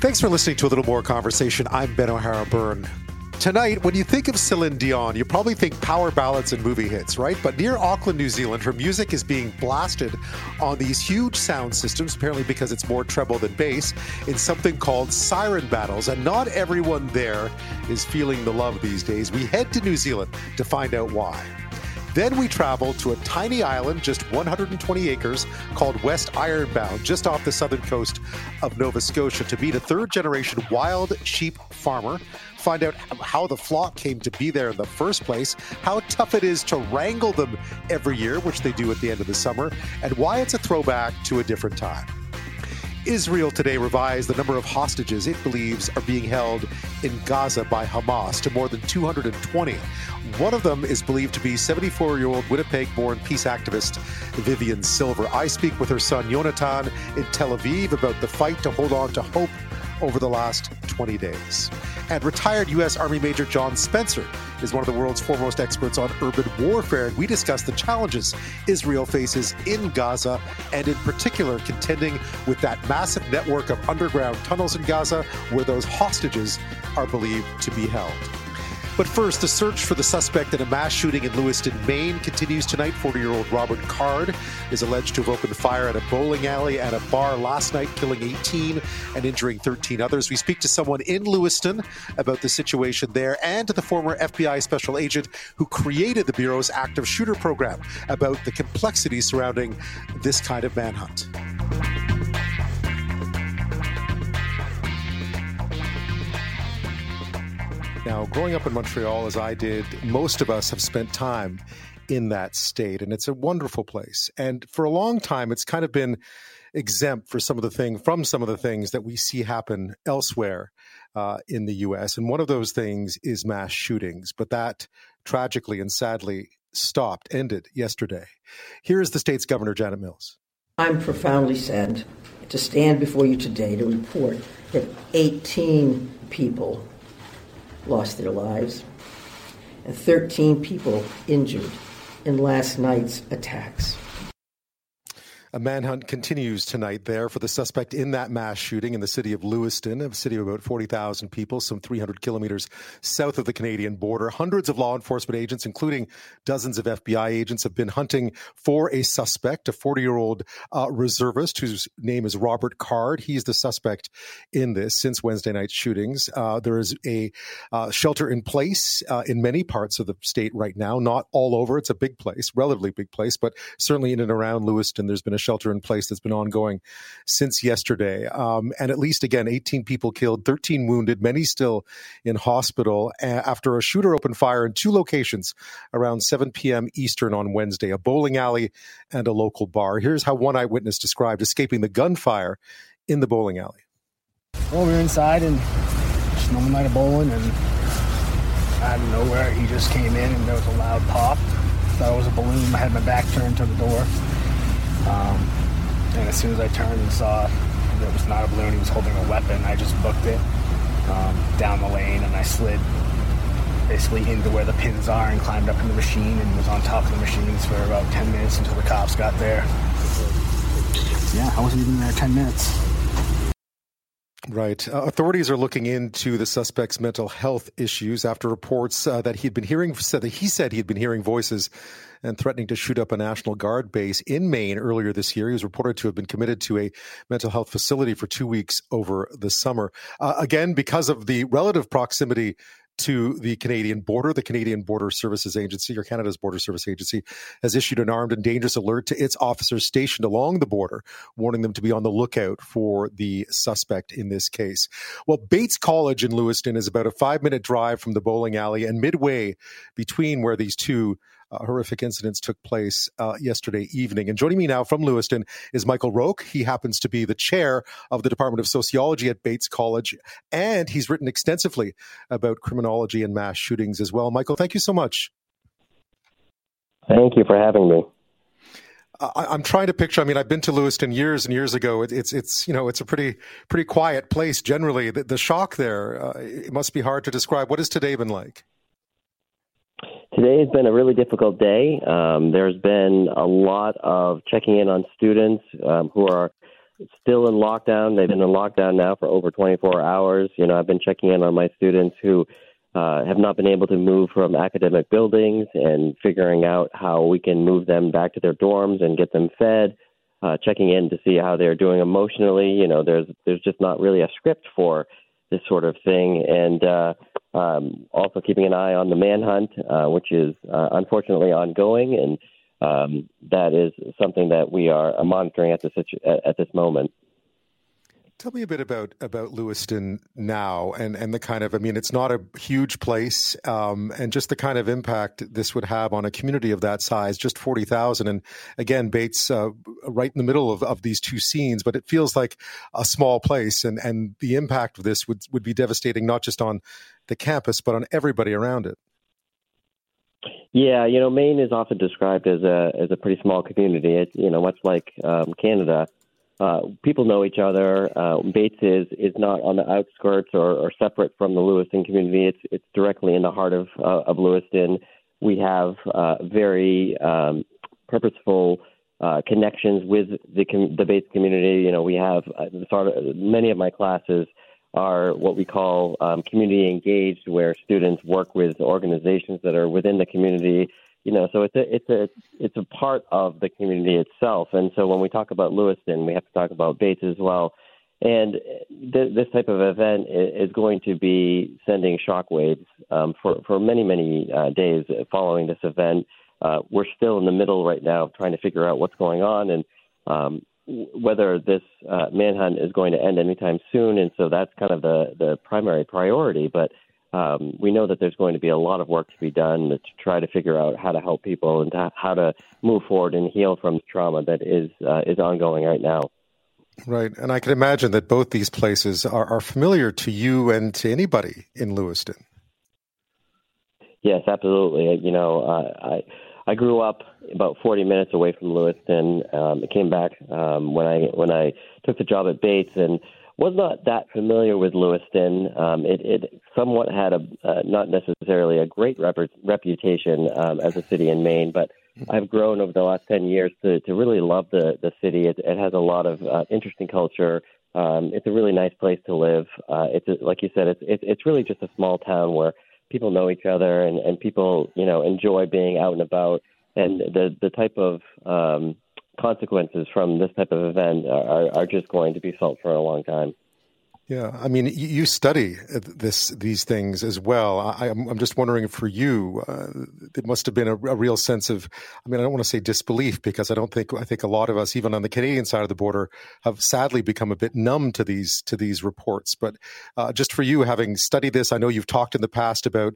Thanks for listening to a little more conversation. I'm Ben O'Hara Byrne. Tonight, when you think of Celine Dion, you probably think power ballads and movie hits, right? But near Auckland, New Zealand, her music is being blasted on these huge sound systems, apparently because it's more treble than bass, in something called siren battles. And not everyone there is feeling the love these days. We head to New Zealand to find out why. Then we travel to a tiny island, just 120 acres, called West Ironbound, just off the southern coast of Nova Scotia, to meet a third generation wild sheep farmer find out how the flock came to be there in the first place, how tough it is to wrangle them every year, which they do at the end of the summer, and why it's a throwback to a different time. Israel today revised the number of hostages it believes are being held in Gaza by Hamas to more than 220. One of them is believed to be 74 year old Winnipeg born peace activist Vivian Silver. I speak with her son Yonatan in Tel Aviv about the fight to hold on to hope over the last 20 days. And retired U.S. Army Major John Spencer is one of the world's foremost experts on urban warfare. And we discuss the challenges Israel faces in Gaza and, in particular, contending with that massive network of underground tunnels in Gaza where those hostages are believed to be held. But first, the search for the suspect in a mass shooting in Lewiston, Maine continues tonight. 40 year old Robert Card is alleged to have opened fire at a bowling alley at a bar last night, killing 18 and injuring 13 others. We speak to someone in Lewiston about the situation there and to the former FBI special agent who created the Bureau's active shooter program about the complexities surrounding this kind of manhunt. Now, growing up in Montreal as I did, most of us have spent time in that state, and it's a wonderful place. And for a long time, it's kind of been exempt for some of the thing from some of the things that we see happen elsewhere uh, in the U.S. And one of those things is mass shootings, but that tragically and sadly stopped, ended yesterday. Here is the state's governor, Janet Mills. I'm profoundly saddened to stand before you today to report that 18 people lost their lives, and 13 people injured in last night's attacks. A manhunt continues tonight there for the suspect in that mass shooting in the city of Lewiston, a city of about 40,000 people, some 300 kilometers south of the Canadian border. Hundreds of law enforcement agents, including dozens of FBI agents, have been hunting for a suspect, a 40 year old uh, reservist whose name is Robert Card. He's the suspect in this since Wednesday night's shootings. Uh, there is a uh, shelter in place uh, in many parts of the state right now, not all over. It's a big place, relatively big place, but certainly in and around Lewiston, there's been a shelter in place that's been ongoing since yesterday. Um, and at least, again, 18 people killed, 13 wounded, many still in hospital after a shooter opened fire in two locations around 7 p.m. Eastern on Wednesday a bowling alley and a local bar. Here's how one eyewitness described escaping the gunfire in the bowling alley. Well, we were inside and just normal night of bowling, and out of nowhere, he just came in and there was a loud pop. Thought it was a balloon. I had my back turned to the door. Um, and as soon as I turned and saw that it was not a balloon, he was holding a weapon, I just booked it um, down the lane and I slid basically into where the pins are and climbed up in the machine and was on top of the machines for about 10 minutes until the cops got there. Yeah, I wasn't even there 10 minutes. Right. Uh, authorities are looking into the suspect's mental health issues after reports uh, that he'd been hearing said that he said he'd been hearing voices and threatening to shoot up a National Guard base in Maine earlier this year. He was reported to have been committed to a mental health facility for two weeks over the summer. Uh, again, because of the relative proximity to the Canadian border. The Canadian Border Services Agency, or Canada's Border Service Agency, has issued an armed and dangerous alert to its officers stationed along the border, warning them to be on the lookout for the suspect in this case. Well, Bates College in Lewiston is about a five minute drive from the bowling alley and midway between where these two uh, horrific incidents took place uh, yesterday evening. And joining me now from Lewiston is Michael Rocque. He happens to be the chair of the Department of Sociology at Bates College, and he's written extensively about criminology and mass shootings as well. Michael, thank you so much. Thank you for having me. I, am trying to picture. I mean, I've been to Lewiston years and years ago. It, it's it's you know it's a pretty pretty quiet place generally. The, the shock there uh, it must be hard to describe. What has today been like? Today has been a really difficult day. Um, there's been a lot of checking in on students um, who are still in lockdown. They've been in lockdown now for over 24 hours. You know, I've been checking in on my students who uh, have not been able to move from academic buildings and figuring out how we can move them back to their dorms and get them fed. Uh, checking in to see how they're doing emotionally. You know, there's there's just not really a script for this sort of thing, and uh, um, also keeping an eye on the manhunt, uh, which is uh, unfortunately ongoing, and um, that is something that we are monitoring at this at this moment. Tell me a bit about about Lewiston now, and and the kind of I mean, it's not a huge place, um, and just the kind of impact this would have on a community of that size, just forty thousand, and again, Bates uh, right in the middle of, of these two scenes, but it feels like a small place, and and the impact of this would would be devastating, not just on the campus, but on everybody around it. Yeah, you know, Maine is often described as a as a pretty small community. It's you know much like um, Canada uh, people know each other. Uh, Bates is is not on the outskirts or, or separate from the Lewiston community. It's it's directly in the heart of uh, of Lewiston. We have uh, very um, purposeful uh, connections with the com- the Bates community. You know, we have uh, sort of many of my classes are what we call um, community engaged, where students work with organizations that are within the community you know, so it's a it's a it's a part of the community itself. And so when we talk about Lewiston, we have to talk about Bates as well. And th- this type of event is going to be sending shockwaves um, for for many many uh, days following this event. Uh, we're still in the middle right now of trying to figure out what's going on and um, whether this uh, manhunt is going to end anytime soon. And so that's kind of the the primary priority. But um, we know that there's going to be a lot of work to be done to try to figure out how to help people and to, how to move forward and heal from the trauma that is uh, is ongoing right now. Right, and I can imagine that both these places are, are familiar to you and to anybody in Lewiston. Yes, absolutely. You know, uh, I I grew up about 40 minutes away from Lewiston. Um, I came back um, when I when I took the job at Bates and was not that familiar with Lewiston. Um, it, it somewhat had a uh, not necessarily a great rep- reputation um, as a city in Maine, but I've grown over the last ten years to, to really love the the city. It, it has a lot of uh, interesting culture. Um, it's a really nice place to live. Uh, it's a, like you said, it's it, it's really just a small town where people know each other and, and people you know enjoy being out and about. And the the type of um, consequences from this type of event are, are just going to be felt for a long time. Yeah, I mean, you study this these things as well. I, am just wondering for you, uh, it must have been a, a, real sense of. I mean, I don't want to say disbelief because I don't think I think a lot of us, even on the Canadian side of the border, have sadly become a bit numb to these to these reports. But uh, just for you, having studied this, I know you've talked in the past about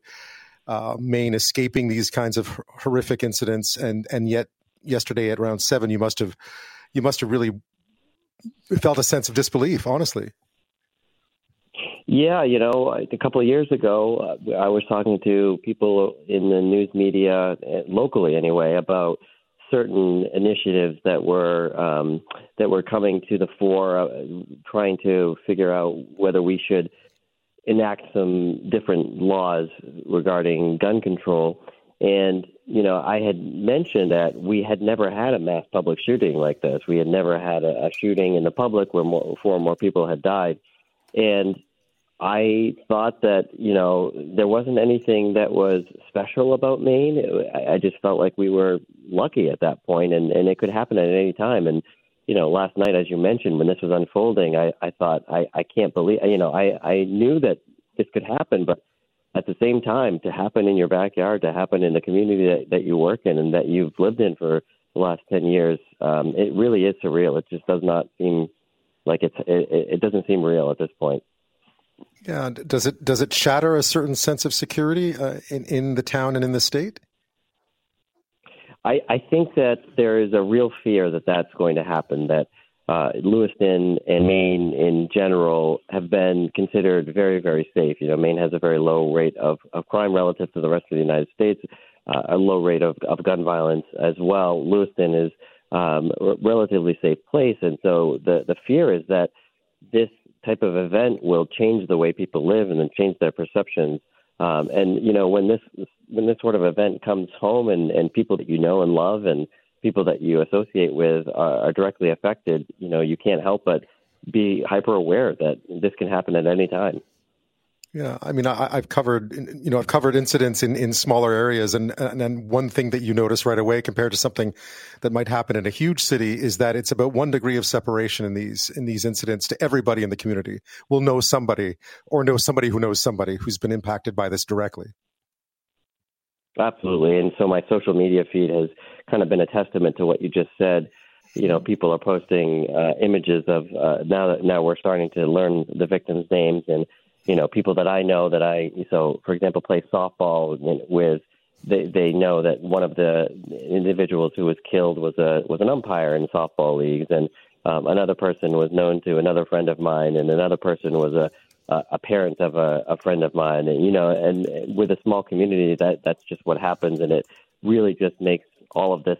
uh, Maine escaping these kinds of horrific incidents, and and yet yesterday at round seven, you must have you must have really felt a sense of disbelief, honestly. Yeah, you know, a couple of years ago, uh, I was talking to people in the news media, uh, locally anyway, about certain initiatives that were um, that were coming to the fore, uh, trying to figure out whether we should enact some different laws regarding gun control. And you know, I had mentioned that we had never had a mass public shooting like this. We had never had a, a shooting in the public where more, four more people had died, and I thought that you know there wasn't anything that was special about Maine. I, I just felt like we were lucky at that point, and and it could happen at any time. And you know, last night, as you mentioned, when this was unfolding, I I thought I I can't believe you know I I knew that this could happen, but at the same time to happen in your backyard, to happen in the community that, that you work in and that you've lived in for the last 10 years, um, it really is surreal. It just does not seem like it's, it, it doesn't seem real at this point. Yeah. Does it, does it shatter a certain sense of security uh, in, in the town and in the state? I, I think that there is a real fear that that's going to happen, that uh, Lewiston and Maine in general have been considered very, very safe. You know, Maine has a very low rate of, of crime relative to the rest of the United States, uh, a low rate of, of gun violence as well. Lewiston is um, a relatively safe place, and so the the fear is that this type of event will change the way people live and then change their perceptions. Um, and you know, when this when this sort of event comes home and and people that you know and love and people that you associate with are, are directly affected, you know, you can't help but be hyper aware that this can happen at any time. Yeah, I mean, I, have covered, you know, I've covered incidents in, in smaller areas, and and one thing that you notice right away compared to something that might happen in a huge city is that it's about one degree of separation in these in these incidents to everybody in the community will know somebody or know somebody who knows somebody who's been impacted by this directly. Absolutely, and so my social media feed has kind of been a testament to what you just said. You know, people are posting uh, images of uh, now that now we're starting to learn the victims' names and you know, people that I know that I, so for example, play softball with, they they know that one of the individuals who was killed was a was an umpire in softball leagues, and um, another person was known to another friend of mine, and another person was a a parent of a, a friend of mine, and you know, and with a small community, that that's just what happens, and it really just makes all of this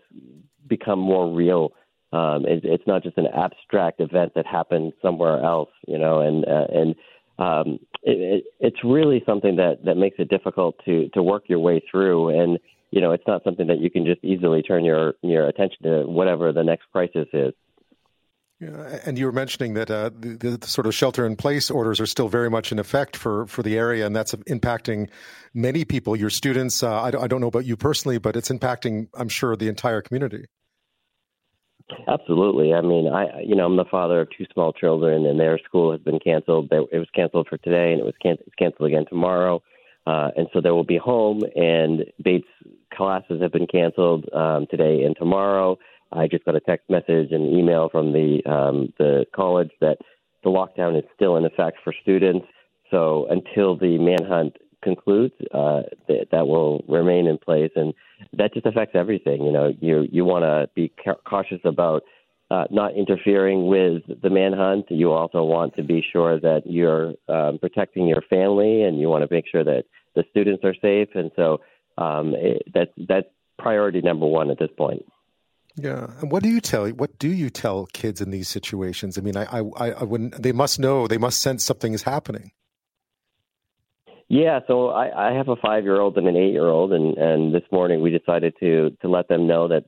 become more real. Um, it, it's not just an abstract event that happened somewhere else, you know, and uh, and um, it, it, it's really something that, that makes it difficult to, to work your way through. And, you know, it's not something that you can just easily turn your, your attention to whatever the next crisis is. Yeah, and you were mentioning that uh, the, the, sort of shelter in place orders are still very much in effect for, for the area, and that's impacting many people. Your students, uh, I, I don't know about you personally, but it's impacting, I'm sure, the entire community. Absolutely. I mean, I you know I'm the father of two small children, and their school has been canceled. It was canceled for today, and it was can- it's canceled again tomorrow. Uh, and so they will be home. And Bates classes have been canceled um, today and tomorrow. I just got a text message and email from the um, the college that the lockdown is still in effect for students. So until the manhunt concludes, uh, th- that will remain in place, and that just affects everything. You know, you you want to be ca- cautious about uh, not interfering with the manhunt. You also want to be sure that you're um, protecting your family, and you want to make sure that the students are safe. And so um, it, that's that's priority number one at this point. Yeah, and what do you tell? What do you tell kids in these situations? I mean, I, I, I wouldn't. They must know. They must sense something is happening. Yeah, so I, I have a five-year-old and an eight-year-old, and and this morning we decided to to let them know that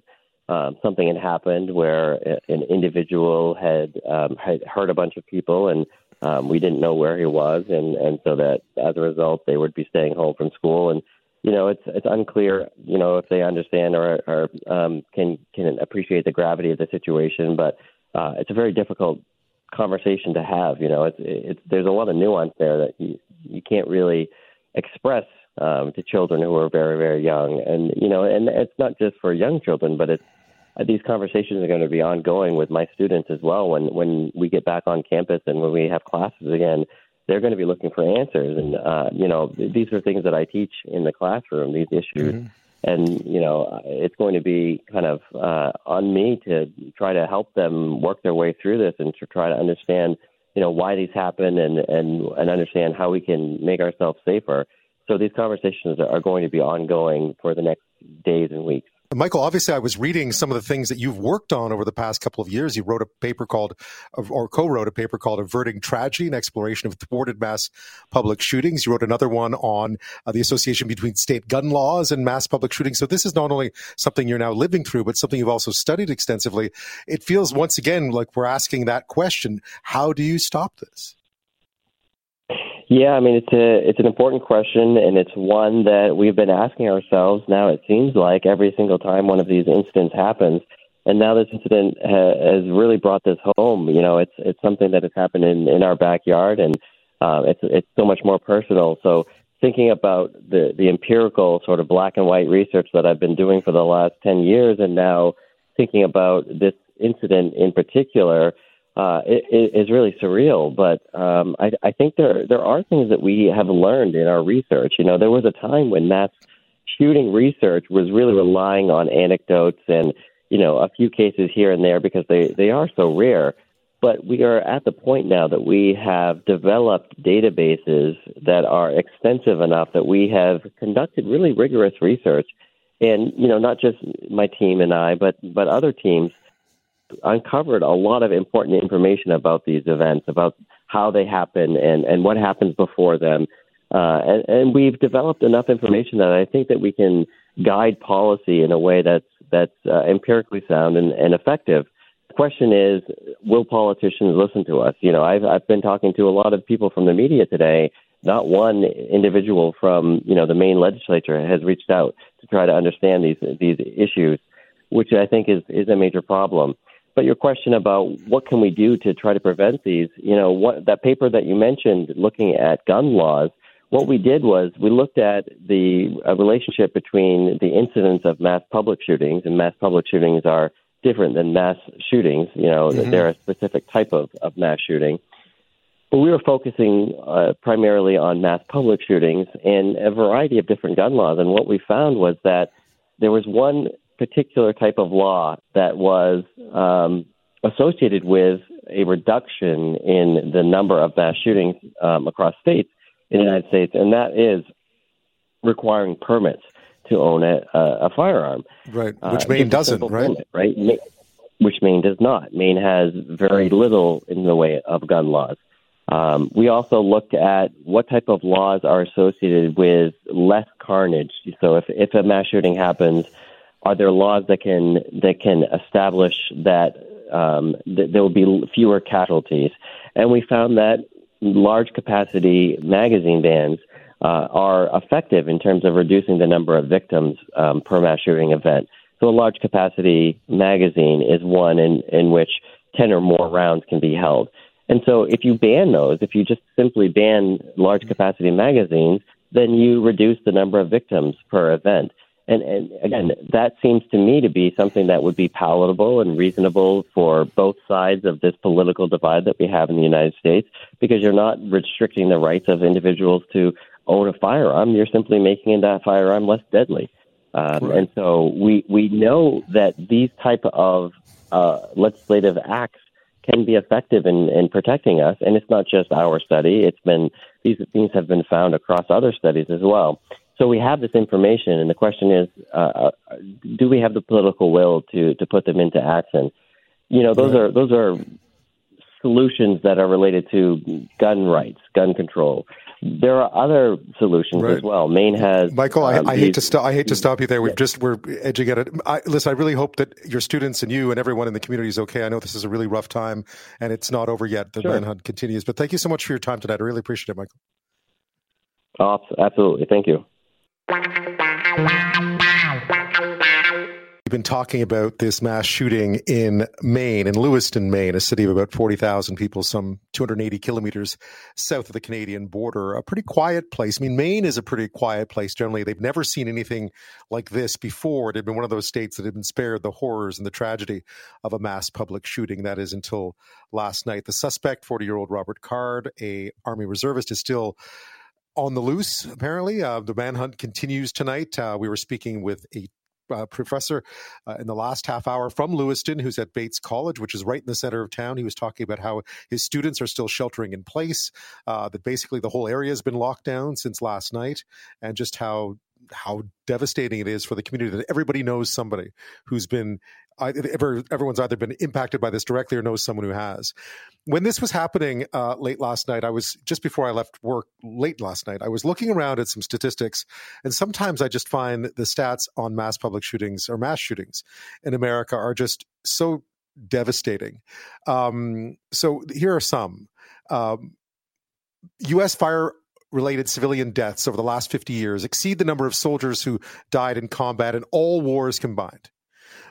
um, something had happened where an individual had um, had hurt a bunch of people, and um, we didn't know where he was, and and so that as a result they would be staying home from school, and you know it's it's unclear, you know, if they understand or or um, can can appreciate the gravity of the situation, but uh, it's a very difficult conversation to have. You know, it's it's there's a lot of nuance there that you you can't really express um, to children who are very very young, and you know, and it's not just for young children, but it's these conversations are going to be ongoing with my students as well. When when we get back on campus and when we have classes again, they're going to be looking for answers, and uh, you know, these are things that I teach in the classroom. These issues. Mm-hmm and you know it's going to be kind of uh, on me to try to help them work their way through this and to try to understand you know why these happen and and and understand how we can make ourselves safer so these conversations are going to be ongoing for the next days and weeks Michael, obviously, I was reading some of the things that you've worked on over the past couple of years. You wrote a paper called, or co wrote a paper called Averting Tragedy, an exploration of thwarted mass public shootings. You wrote another one on uh, the association between state gun laws and mass public shootings. So this is not only something you're now living through, but something you've also studied extensively. It feels once again like we're asking that question how do you stop this? Yeah, I mean it's a it's an important question, and it's one that we've been asking ourselves. Now it seems like every single time one of these incidents happens, and now this incident ha- has really brought this home. You know, it's it's something that has happened in in our backyard, and uh, it's it's so much more personal. So thinking about the the empirical sort of black and white research that I've been doing for the last ten years, and now thinking about this incident in particular uh, it, it is really surreal. But um, I, I think there there are things that we have learned in our research. You know, there was a time when mass shooting research was really relying on anecdotes and you know a few cases here and there because they they are so rare. But we are at the point now that we have developed databases that are extensive enough that we have conducted really rigorous research, and you know not just my team and I, but but other teams uncovered a lot of important information about these events, about how they happen and, and what happens before them. Uh, and, and we've developed enough information that I think that we can guide policy in a way that's that's uh, empirically sound and, and effective. The question is, will politicians listen to us? You know, I've I've been talking to a lot of people from the media today. Not one individual from you know the Maine legislature has reached out to try to understand these these issues, which I think is is a major problem. But your question about what can we do to try to prevent these, you know, what that paper that you mentioned, looking at gun laws, what we did was we looked at the relationship between the incidence of mass public shootings, and mass public shootings are different than mass shootings. You know, mm-hmm. they're a specific type of, of mass shooting. But we were focusing uh, primarily on mass public shootings and a variety of different gun laws. And what we found was that there was one particular type of law that was um, associated with a reduction in the number of mass shootings um, across states in the United States, and that is requiring permits to own a, a firearm. Right, uh, which uh, Maine doesn't, right? Permit, right, which Maine does not. Maine has very little in the way of gun laws. Um, we also looked at what type of laws are associated with less carnage. So if, if a mass shooting happens, are there laws that can that can establish that, um, there will be fewer casualties? And we found that large capacity magazine bans uh, are effective in terms of reducing the number of victims um, per mass shooting event. So a large capacity magazine is one in, in which 10 or more rounds can be held. And so if you ban those, if you just simply ban large capacity magazines, then you reduce the number of victims per event. And, and again, that seems to me to be something that would be palatable and reasonable for both sides of this political divide that we have in the United States, because you're not restricting the rights of individuals to own a firearm. You're simply making that firearm less deadly. Um, right. And so we we know that these type of uh, legislative acts can be effective in, in protecting us. And it's not just our study; it's been these things have been found across other studies as well. So we have this information, and the question is, uh, uh, do we have the political will to to put them into action? You know, those are those are solutions that are related to gun rights, gun control. There are other solutions right. as well. Maine has Michael. Um, I, I hate to stop. I hate to stop you there. We've yeah. just we're edging at it. I, listen, I really hope that your students and you and everyone in the community is okay. I know this is a really rough time, and it's not over yet. The sure. manhunt continues. But thank you so much for your time tonight. I really appreciate it, Michael. Oh, absolutely. Thank you. We've been talking about this mass shooting in Maine, in Lewiston, Maine, a city of about 40,000 people, some 280 kilometers south of the Canadian border. A pretty quiet place. I mean, Maine is a pretty quiet place generally. They've never seen anything like this before. It had been one of those states that had been spared the horrors and the tragedy of a mass public shooting. That is until last night. The suspect, 40 year old Robert Card, a Army reservist, is still on the loose, apparently. Uh, the manhunt continues tonight. Uh, we were speaking with a uh, professor uh, in the last half hour from Lewiston, who's at Bates College, which is right in the center of town. He was talking about how his students are still sheltering in place, uh, that basically the whole area has been locked down since last night, and just how how devastating it is for the community that everybody knows somebody who's been everyone's either been impacted by this directly or knows someone who has. When this was happening uh, late last night, I was just before I left work late last night. I was looking around at some statistics, and sometimes I just find the stats on mass public shootings or mass shootings in America are just so devastating. Um, so here are some. Um, U.S. fire related civilian deaths over the last 50 years exceed the number of soldiers who died in combat in all wars combined.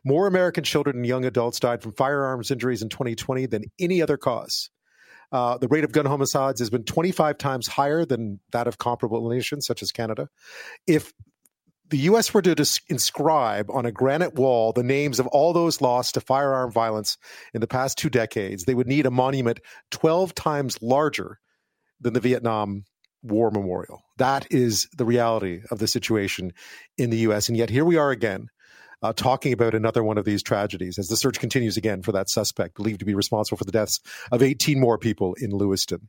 More American children and young adults died from firearms injuries in 2020 than any other cause. Uh, the rate of gun homicides has been 25 times higher than that of comparable nations such as Canada. If the U.S. were to dis- inscribe on a granite wall the names of all those lost to firearm violence in the past two decades, they would need a monument 12 times larger than the Vietnam War Memorial. That is the reality of the situation in the U.S. And yet here we are again uh, talking about another one of these tragedies as the search continues again for that suspect believed to be responsible for the deaths of 18 more people in Lewiston.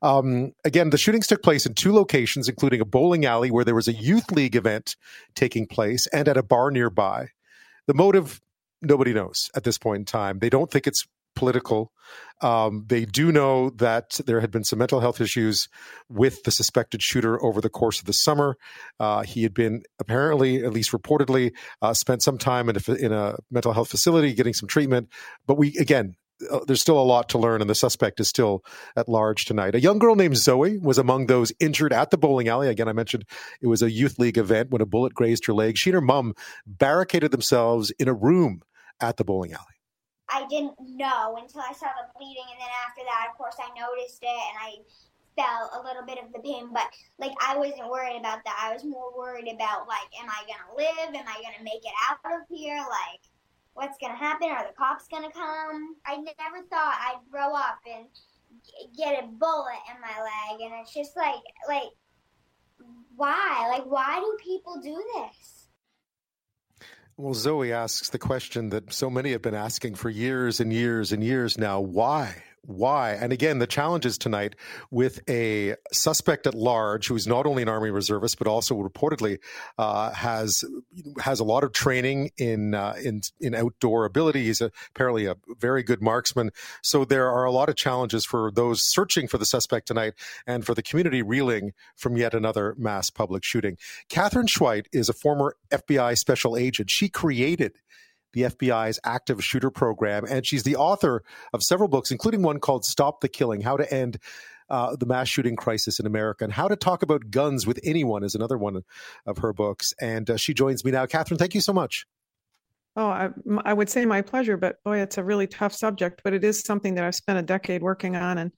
Um, again, the shootings took place in two locations, including a bowling alley where there was a youth league event taking place and at a bar nearby. The motive, nobody knows at this point in time. They don't think it's political. Um, they do know that there had been some mental health issues with the suspected shooter over the course of the summer. Uh, he had been apparently, at least reportedly, uh, spent some time in a, in a mental health facility getting some treatment. But we, again, uh, there's still a lot to learn, and the suspect is still at large tonight. A young girl named Zoe was among those injured at the bowling alley. Again, I mentioned it was a youth league event when a bullet grazed her leg. She and her mom barricaded themselves in a room at the bowling alley. I didn't know until I saw the bleeding, and then after that, of course, I noticed it, and I felt a little bit of the pain. But like, I wasn't worried about that. I was more worried about like, am I gonna live? Am I gonna make it out of here? Like what's to happen? Are the cops to come? I never thought I'd grow up and get a bullet in my leg, and it's just like, like, why? Like, why do people do this? Well, Zoe asks the question that so many have been asking for years and years and years now why? Why. And again, the challenges tonight with a suspect at large who is not only an Army reservist but also reportedly uh, has has a lot of training in uh, in in outdoor ability. He's a, apparently a very good marksman. So there are a lot of challenges for those searching for the suspect tonight and for the community reeling from yet another mass public shooting. Katherine Schweit is a former FBI special agent. She created the FBI's active shooter program. And she's the author of several books, including one called Stop the Killing How to End uh, the Mass Shooting Crisis in America. And How to Talk About Guns with Anyone is another one of her books. And uh, she joins me now. Katherine, thank you so much. Oh, I, I would say my pleasure, but boy, it's a really tough subject. But it is something that I've spent a decade working on, and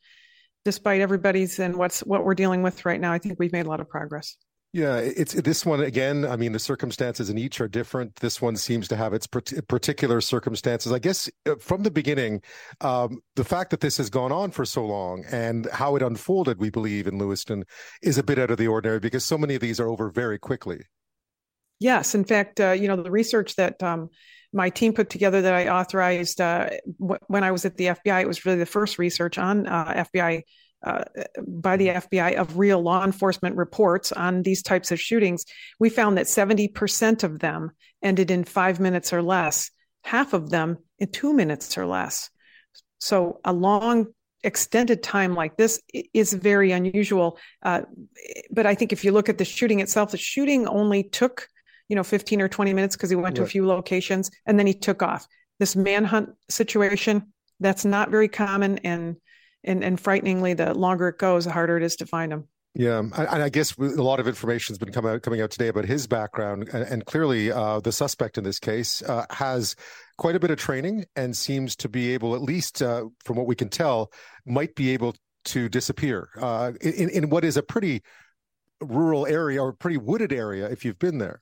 despite everybody's and what's what we're dealing with right now, I think we've made a lot of progress. Yeah, it's this one again. I mean, the circumstances in each are different. This one seems to have its particular circumstances. I guess uh, from the beginning, um, the fact that this has gone on for so long and how it unfolded, we believe in Lewiston, is a bit out of the ordinary because so many of these are over very quickly. Yes, in fact, uh, you know the research that um, my team put together that I authorized uh, w- when I was at the FBI. It was really the first research on uh, FBI uh, by the FBI of real law enforcement reports on these types of shootings, we found that 70% of them ended in five minutes or less, half of them in two minutes or less. So, a long, extended time like this is very unusual. Uh, but I think if you look at the shooting itself, the shooting only took, you know, 15 or 20 minutes because he went right. to a few locations and then he took off. This manhunt situation, that's not very common. And and and frighteningly, the longer it goes, the harder it is to find them. Yeah, and I guess a lot of information has been coming out, coming out today about his background, and, clearly uh, the suspect in this case uh, has quite a bit of training and seems to be able, at least uh, from what we can tell, might be able to disappear uh, in, in what is a pretty rural area or pretty wooded area if you've been there.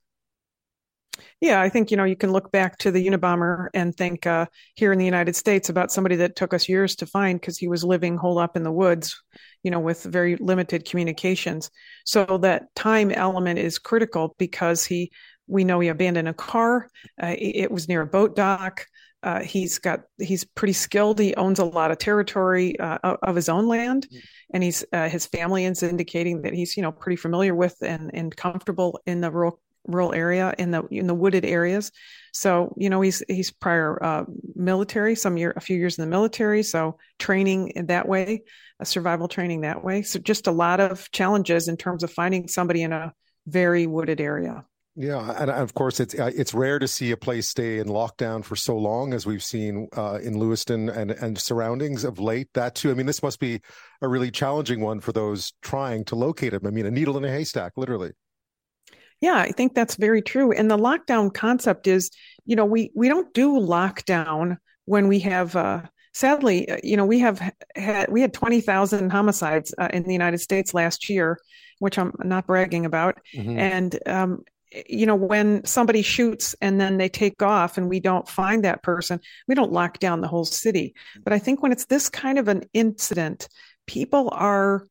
Yeah, I think you know you can look back to the Unabomber and think uh, here in the United States about somebody that took us years to find because he was living holed up in the woods, you know, with very limited communications. So that time element is critical because he, we know he abandoned a car. Uh, it was near a boat dock. Uh, he's got he's pretty skilled. He owns a lot of territory uh, of his own land, mm. and he's uh, his family is indicating that he's you know pretty familiar with and and comfortable in the rural rural area in the in the wooded areas. So you know he's he's prior uh, military, some year a few years in the military, so training in that way, a survival training that way. So just a lot of challenges in terms of finding somebody in a very wooded area. Yeah, and of course it's uh, it's rare to see a place stay in lockdown for so long as we've seen uh, in Lewiston and and surroundings of late. That too. I mean, this must be a really challenging one for those trying to locate him. I mean, a needle in a haystack, literally. Yeah, I think that's very true. And the lockdown concept is, you know, we we don't do lockdown when we have uh, sadly, uh, you know, we have had we had 20,000 homicides uh, in the United States last year, which I'm not bragging about. Mm-hmm. And um, you know, when somebody shoots and then they take off and we don't find that person, we don't lock down the whole city. But I think when it's this kind of an incident, people are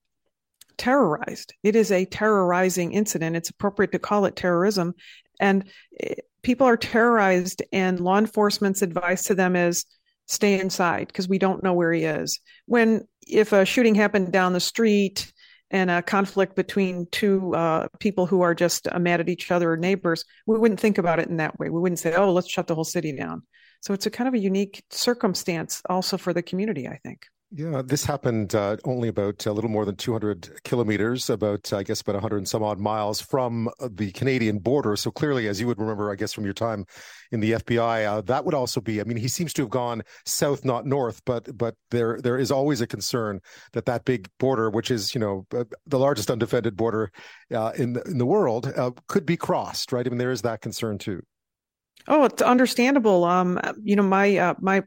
terrorized. It is a terrorizing incident. It's appropriate to call it terrorism. And eh, people are terrorized, and law enforcement's advice to them is stay inside because we don't know where he is. When, if a shooting happened down the street, and a conflict between two uh, people who are just uh, mad at each other or neighbors, we wouldn't think about it in that way. We wouldn't say, "Oh, let's shut the whole city down." So it's a kind of a unique circumstance also for the community, I think. Yeah, this happened uh, only about a little more than 200 kilometers, about, I guess, about 100 and some odd miles from the Canadian border. So clearly, as you would remember, I guess, from your time in the FBI, uh, that would also be, I mean, he seems to have gone south, not north, but but there there is always a concern that that big border, which is, you know, uh, the largest undefended border uh, in, the, in the world, uh, could be crossed, right? I mean, there is that concern too. Oh, it's understandable. Um, you know, my uh, my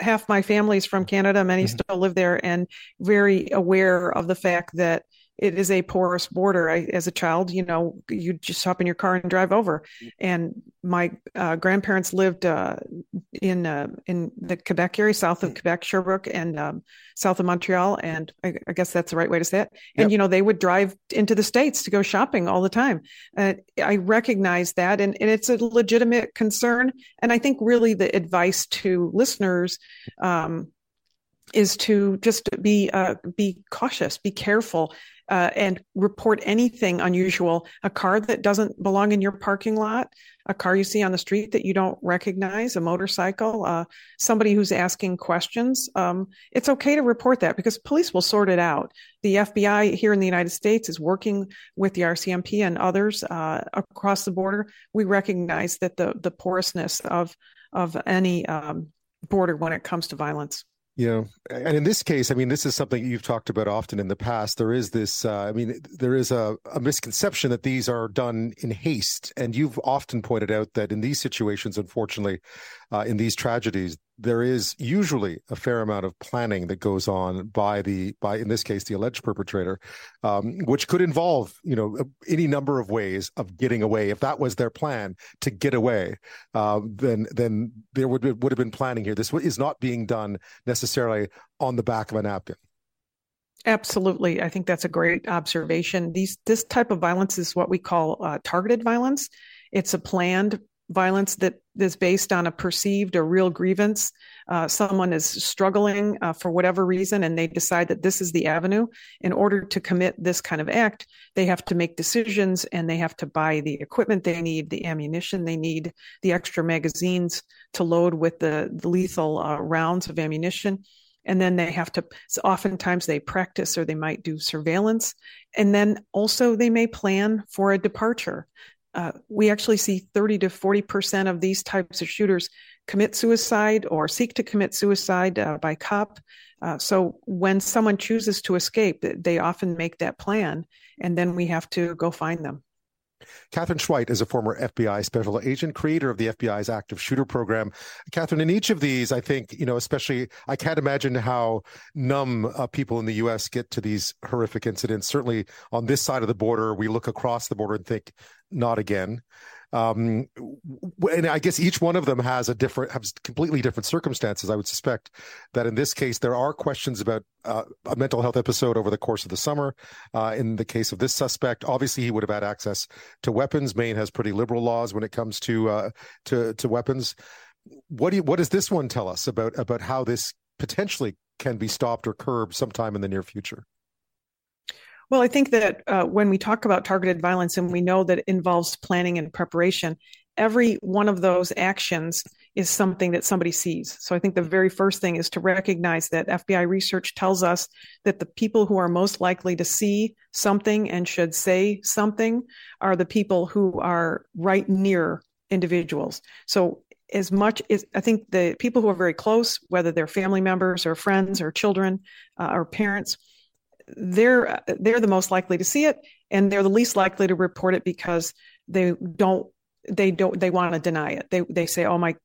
half my family is from Canada. Many mm-hmm. still live there, and very aware of the fact that it is a porous border. I, as a child, you know, you just hop in your car and drive over. And my uh, grandparents lived uh, in uh, in the Quebec area, south of Quebec, Sherbrooke, and um, south of Montreal. And I, I, guess that's the right way to say it. And yep. you know, they would drive into the states to go shopping all the time. I recognize that, and, and it's a legitimate concern. And I think really the advice to listeners. Um, is to just be uh, be cautious, be careful, uh, and report anything unusual. A car that doesn't belong in your parking lot, a car you see on the street that you don't recognize, a motorcycle, uh, somebody who's asking questions. Um, it's okay to report that because police will sort it out. The FBI here in the United States is working with the RCMP and others uh, across the border. We recognize that the the porousness of of any um, border when it comes to violence. Yeah, and in this case, I mean, this is something you've talked about often in the past. There is this, uh, I mean, there is a, a, misconception that these are done in haste, and you've often pointed out that in these situations, unfortunately, uh, in these tragedies, there is usually a fair amount of planning that goes on by the by in this case the alleged perpetrator um, which could involve you know any number of ways of getting away if that was their plan to get away uh, then then there would would have been planning here this is not being done necessarily on the back of a napkin Absolutely, I think that's a great observation. These this type of violence is what we call uh, targeted violence. It's a planned violence that is based on a perceived or real grievance. Uh, someone is struggling uh, for whatever reason, and they decide that this is the avenue. In order to commit this kind of act, they have to make decisions and they have to buy the equipment they need, the ammunition they need, the extra magazines to load with the, the lethal uh, rounds of ammunition. And then they have to, so oftentimes they practice or they might do surveillance. And then also they may plan for a departure uh, we actually see 30 to 40 percent of these types of shooters commit suicide or seek to commit suicide uh, by cop. Uh, so when someone chooses to escape, they often make that plan, and then we have to go find them. Katherine Schweit is a former FBI special agent, creator of the FBI's active shooter program. Katherine, in each of these, I think, you know, especially, I can't imagine how numb uh, people in the U.S. get to these horrific incidents. Certainly on this side of the border, we look across the border and think, not again. Um, and I guess each one of them has a different, has completely different circumstances. I would suspect that in this case, there are questions about uh, a mental health episode over the course of the summer. Uh, in the case of this suspect, obviously he would have had access to weapons. Maine has pretty liberal laws when it comes to uh, to to weapons. What do you, what does this one tell us about about how this potentially can be stopped or curbed sometime in the near future? Well, I think that uh, when we talk about targeted violence and we know that it involves planning and preparation, every one of those actions is something that somebody sees. So I think the very first thing is to recognize that FBI research tells us that the people who are most likely to see something and should say something are the people who are right near individuals. So as much as I think the people who are very close, whether they're family members or friends or children uh, or parents, they're they're the most likely to see it and they're the least likely to report it because they don't they don't they want to deny it. They they say oh my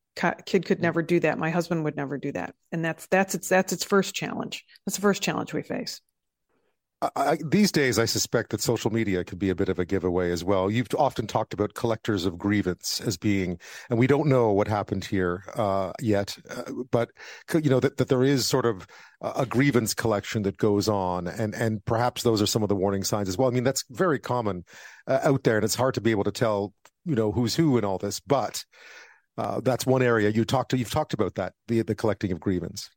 kid could never do that. My husband would never do that. And that's that's its that's its first challenge. That's the first challenge we face I, these days, I suspect that social media could be a bit of a giveaway as well. You've often talked about collectors of grievance as being, and we don't know what happened here uh, yet, uh, but you know that, that there is sort of a grievance collection that goes on, and and perhaps those are some of the warning signs as well. I mean, that's very common uh, out there, and it's hard to be able to tell, you know, who's who in all this, but. Uh, that's one area you talked to. You've talked about that the the collecting of grievance.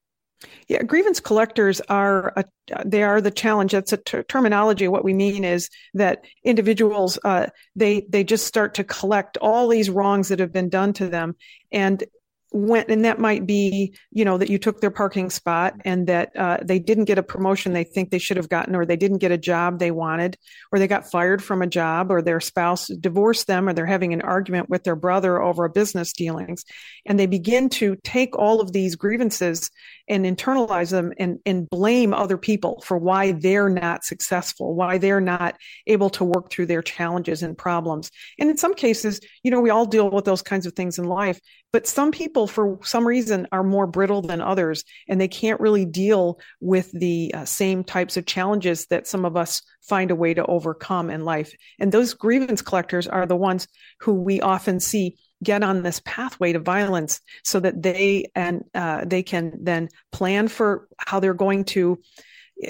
Yeah, grievance collectors are a, they are the challenge. That's a ter- terminology. What we mean is that individuals uh, they they just start to collect all these wrongs that have been done to them, and when and that might be you know that you took their parking spot and that uh, they didn't get a promotion they think they should have gotten or they didn't get a job they wanted or they got fired from a job or their spouse divorced them or they're having an argument with their brother over a business dealings and they begin to take all of these grievances and internalize them and, and blame other people for why they're not successful why they're not able to work through their challenges and problems and in some cases you know we all deal with those kinds of things in life but some people, for some reason, are more brittle than others, and they can't really deal with the uh, same types of challenges that some of us find a way to overcome in life. And those grievance collectors are the ones who we often see get on this pathway to violence so that they and uh, they can then plan for how they're going to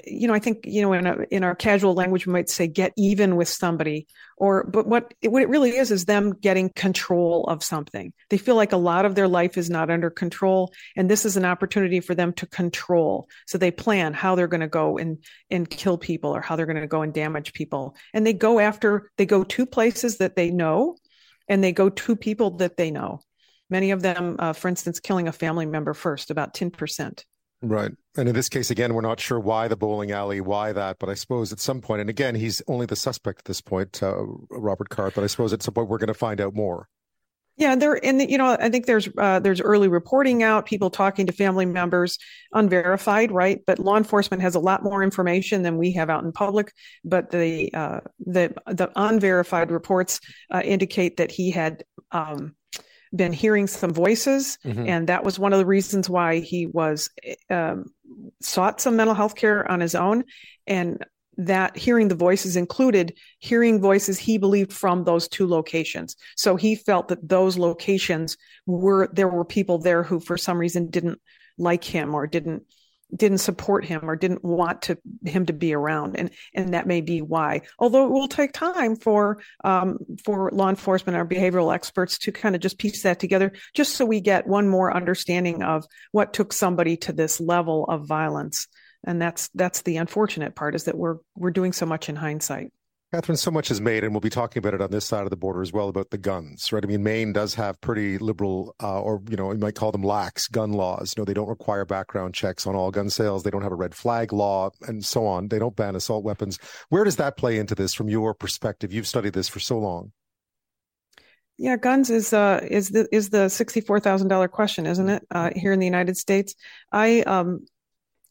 you know, I think, you know, in, a, in our casual language, we might say get even with somebody or, but what, what it really is, is them getting control of something. They feel like a lot of their life is not under control. And this is an opportunity for them to control. So they plan how they're going to go and, and kill people or how they're going to go and damage people. And they go after, they go to places that they know and they go to people that they know. Many of them, uh, for instance, killing a family member first, about 10%. Right. And in this case, again, we're not sure why the bowling alley, why that, but I suppose at some point, and again, he's only the suspect at this point, uh, Robert Card, but I suppose at some point we're going to find out more. Yeah, there, and you know, I think there's uh, there's early reporting out, people talking to family members, unverified, right? But law enforcement has a lot more information than we have out in public. But the uh, the the unverified reports uh, indicate that he had um, been hearing some voices, mm-hmm. and that was one of the reasons why he was um, sought some mental health care on his own. And that hearing the voices included hearing voices he believed from those two locations. So he felt that those locations were there were people there who, for some reason, didn't like him or didn't didn't support him or didn't want to him to be around. And and that may be why. Although it will take time for um, for law enforcement or behavioral experts to kind of just piece that together just so we get one more understanding of what took somebody to this level of violence and that's that's the unfortunate part is that we're we're doing so much in hindsight Katherine, so much is made, and we'll be talking about it on this side of the border as well about the guns, right? I mean, Maine does have pretty liberal, uh, or you know, you might call them lax gun laws. You know, they don't require background checks on all gun sales. They don't have a red flag law, and so on. They don't ban assault weapons. Where does that play into this from your perspective? You've studied this for so long. Yeah, guns is uh is the is the sixty four thousand dollar question, isn't it? Uh, here in the United States, I um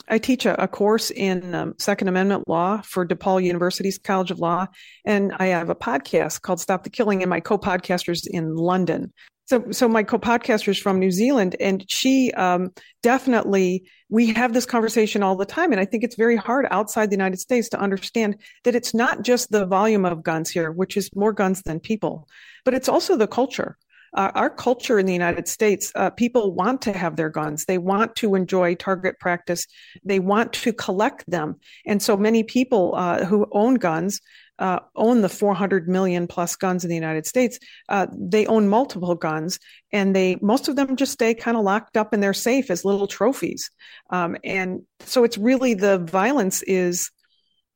I teach a, a course in um, Second Amendment law for DePaul University's College of Law, and I have a podcast called Stop the Killing, and my co-podcasters in London. So, so my co-podcaster is from New Zealand, and she um, definitely we have this conversation all the time, and I think it's very hard outside the United States to understand that it's not just the volume of guns here, which is more guns than people, but it's also the culture uh, our culture in the United States, uh, people want to have their guns. They want to enjoy target practice. They want to collect them. And so many people uh, who own guns uh, own the 400 million plus guns in the United States. Uh, they own multiple guns, and they most of them just stay kind of locked up in their safe as little trophies. Um, and so it's really the violence is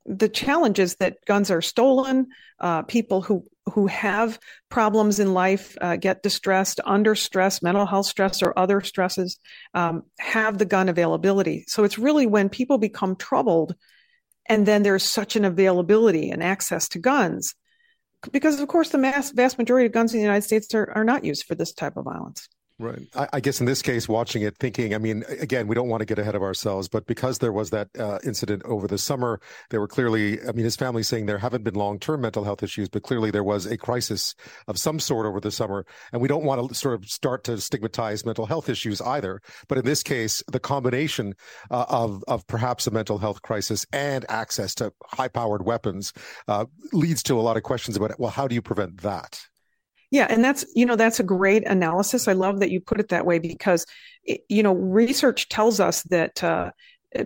the challenge is that guns are stolen. Uh, people who who have problems in life uh, get distressed, under stress, mental health stress, or other stresses um, have the gun availability. So it's really when people become troubled, and then there's such an availability and access to guns, because of course the mass vast majority of guns in the United States are, are not used for this type of violence. Right. I, I, guess in this case, watching it, thinking, I mean, again, we don't want to get ahead of ourselves, but because there was that uh, incident over the summer, there were clearly, I mean, his family saying there haven't been long term mental health issues, but clearly there was a crisis of some sort over the summer. And we don't want to sort of start to stigmatize mental health issues either. But in this case, the combination uh, of, of perhaps a mental health crisis and access to high powered weapons uh, leads to a lot of questions about, well, how do you prevent that? Yeah, and that's you know that's a great analysis. I love that you put it that way because it, you know research tells us that uh,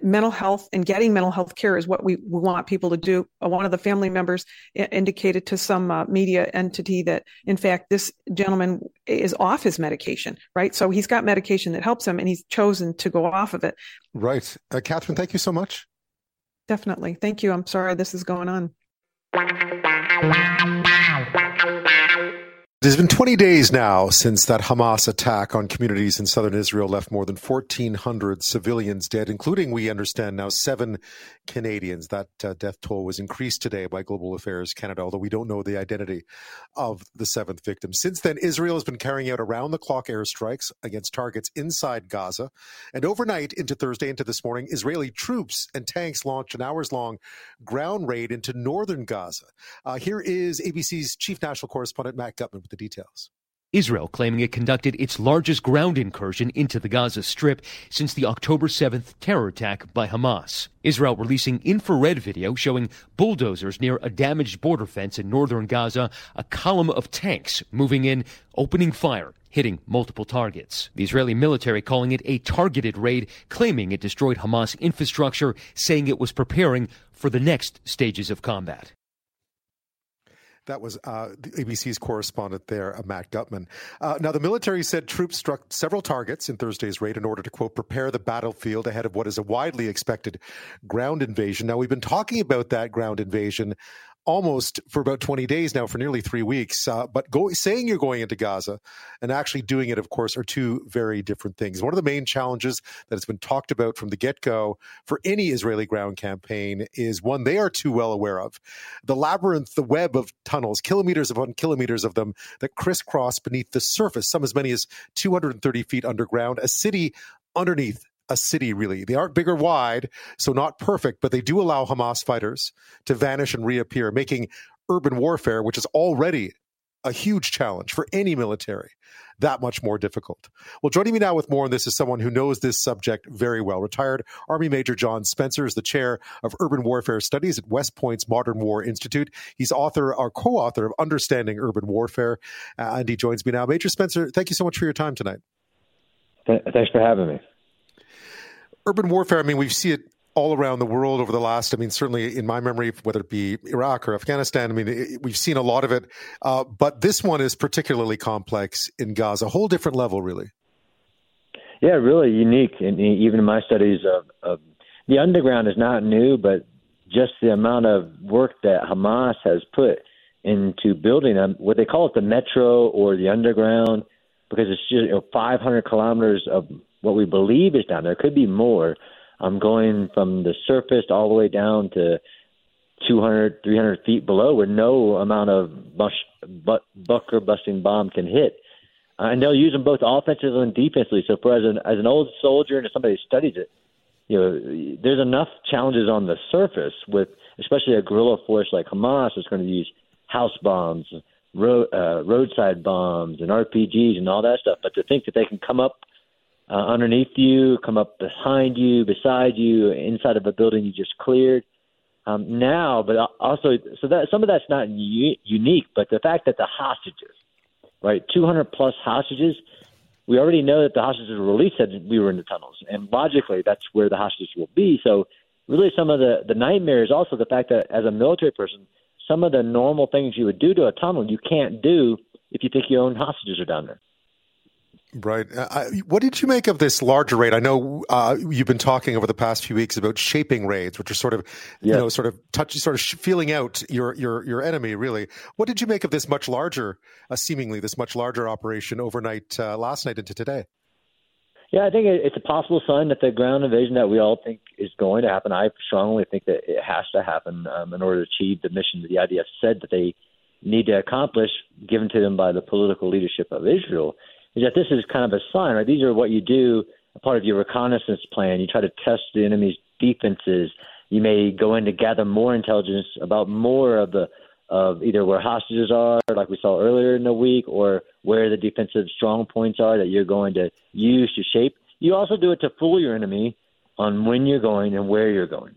mental health and getting mental health care is what we, we want people to do. Uh, one of the family members indicated to some uh, media entity that in fact this gentleman is off his medication, right? So he's got medication that helps him, and he's chosen to go off of it. Right, uh, Katherine. Thank you so much. Definitely, thank you. I'm sorry this is going on. It has been 20 days now since that Hamas attack on communities in southern Israel left more than 1,400 civilians dead, including, we understand now, seven Canadians. That uh, death toll was increased today by Global Affairs Canada, although we don't know the identity of the seventh victim. Since then, Israel has been carrying out around the clock airstrikes against targets inside Gaza. And overnight into Thursday, into this morning, Israeli troops and tanks launched an hours long ground raid into northern Gaza. Uh, here is ABC's chief national correspondent, Matt Gutman, with the details. Israel claiming it conducted its largest ground incursion into the Gaza Strip since the October 7th terror attack by Hamas. Israel releasing infrared video showing bulldozers near a damaged border fence in northern Gaza, a column of tanks moving in, opening fire hitting multiple targets. The Israeli military calling it a targeted raid, claiming it destroyed Hamas infrastructure, saying it was preparing for the next stages of combat. That was uh, ABC's correspondent there, uh, Matt Gutman. Uh, now, the military said troops struck several targets in Thursday's raid in order to, quote, prepare the battlefield ahead of what is a widely expected ground invasion. Now, we've been talking about that ground invasion almost for about 20 days now, for nearly three weeks. Uh, but go, saying you're going into Gaza and actually doing it, of course, are two very different things. One of the main challenges that has been talked about from the get go for any Israeli ground campaign is one they are too well aware of the labyrinth, the web of tunnels, kilometers upon kilometers of them that crisscross beneath the surface, some as many as 230 feet underground, a city underneath a city, really. They aren't big or wide, so not perfect, but they do allow Hamas fighters to vanish and reappear, making urban warfare, which is already a huge challenge for any military, that much more difficult. Well, joining me now with more on this is someone who knows this subject very well. Retired Army Major John Spencer is the chair of urban warfare studies at West Point's Modern War Institute. He's author or co-author of Understanding Urban Warfare, uh, and he joins me now. Major Spencer, thank you so much for your time tonight. Thanks for having me urban warfare, I mean, we see it all around the world over the last, I mean, certainly in my memory, whether it be Iraq or Afghanistan, I mean, it, we've seen a lot of it. Uh, but this one is particularly complex in Gaza, a whole different level, really. Yeah, really unique. And even in my studies of, of the underground is not new, but just the amount of work that Hamas has put into building them, what they call it the metro or the underground, because it's just you know, 500 kilometers of what we believe is down there. Could be more. I'm going from the surface all the way down to 200, 300 feet below, where no amount of bush, but, bunker busting bomb can hit. Uh, and they'll use them both offensively and defensively. So, for as an as an old soldier and somebody who studies it, you know, there's enough challenges on the surface with, especially a guerrilla force like Hamas is going to use house bombs, road, uh, roadside bombs, and RPGs and all that stuff. But to think that they can come up uh, underneath you, come up behind you, beside you, inside of a building you just cleared. Um, now, but also, so that some of that's not u- unique, but the fact that the hostages, right, 200 plus hostages, we already know that the hostages were released said we were in the tunnels, and logically, that's where the hostages will be. So, really, some of the the nightmare is also the fact that as a military person, some of the normal things you would do to a tunnel you can't do if you think your own hostages are down there. Right. Uh, what did you make of this larger raid? I know uh, you've been talking over the past few weeks about shaping raids, which are sort of, yeah. you know, sort of touch, sort of feeling out your your your enemy. Really, what did you make of this much larger, uh, seemingly this much larger operation overnight, uh, last night into today? Yeah, I think it's a possible sign that the ground invasion that we all think is going to happen. I strongly think that it has to happen um, in order to achieve the mission that the IDF said that they need to accomplish, given to them by the political leadership of Israel is that this is kind of a sign, right? These are what you do, part of your reconnaissance plan. You try to test the enemy's defenses. You may go in to gather more intelligence about more of the of either where hostages are, like we saw earlier in the week, or where the defensive strong points are that you're going to use to shape. You also do it to fool your enemy on when you're going and where you're going.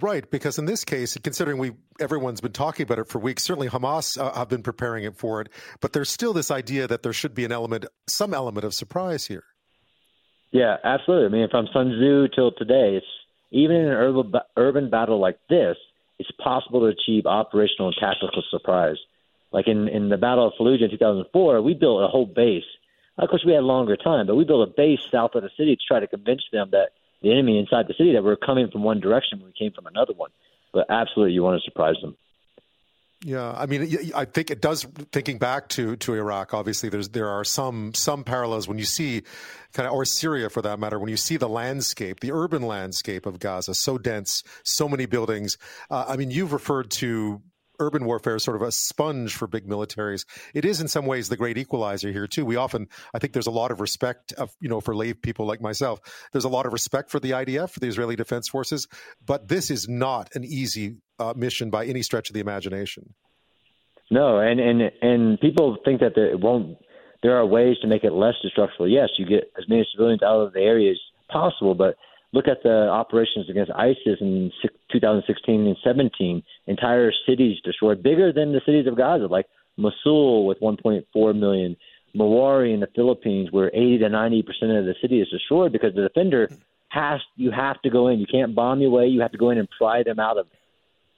Right, because in this case, considering we everyone's been talking about it for weeks, certainly Hamas uh, have been preparing it for it, but there's still this idea that there should be an element, some element of surprise here. Yeah, absolutely. I mean, from Sun Tzu till today, it's even in an urban urban battle like this, it's possible to achieve operational and tactical surprise. Like in in the Battle of Fallujah in 2004, we built a whole base. Of course, we had longer time, but we built a base south of the city to try to convince them that the enemy inside the city that we're coming from one direction when we came from another one. But absolutely, you want to surprise them. Yeah, I mean, I think it does. Thinking back to to Iraq, obviously, there's there are some some parallels when you see kind of or Syria for that matter. When you see the landscape, the urban landscape of Gaza, so dense, so many buildings. Uh, I mean, you've referred to urban warfare is sort of a sponge for big militaries. It is in some ways the great equalizer here too. We often, I think, there's a lot of respect of you know for lay people like myself. There's a lot of respect for the IDF, for the Israeli Defense Forces, but this is not an easy uh, mission by any stretch of the imagination. No, and and and people think that there, it won't. There are ways to make it less destructible. Yes, you get as many civilians out of the area as possible, but look at the operations against ISIS in 2016 and 17. Entire cities destroyed, bigger than the cities of Gaza, like Mosul with 1.4 million, Marawi in the Philippines, where 80 to 90 percent of the city is destroyed because the defender has. You have to go in. You can't bomb your way. You have to go in and pry them out of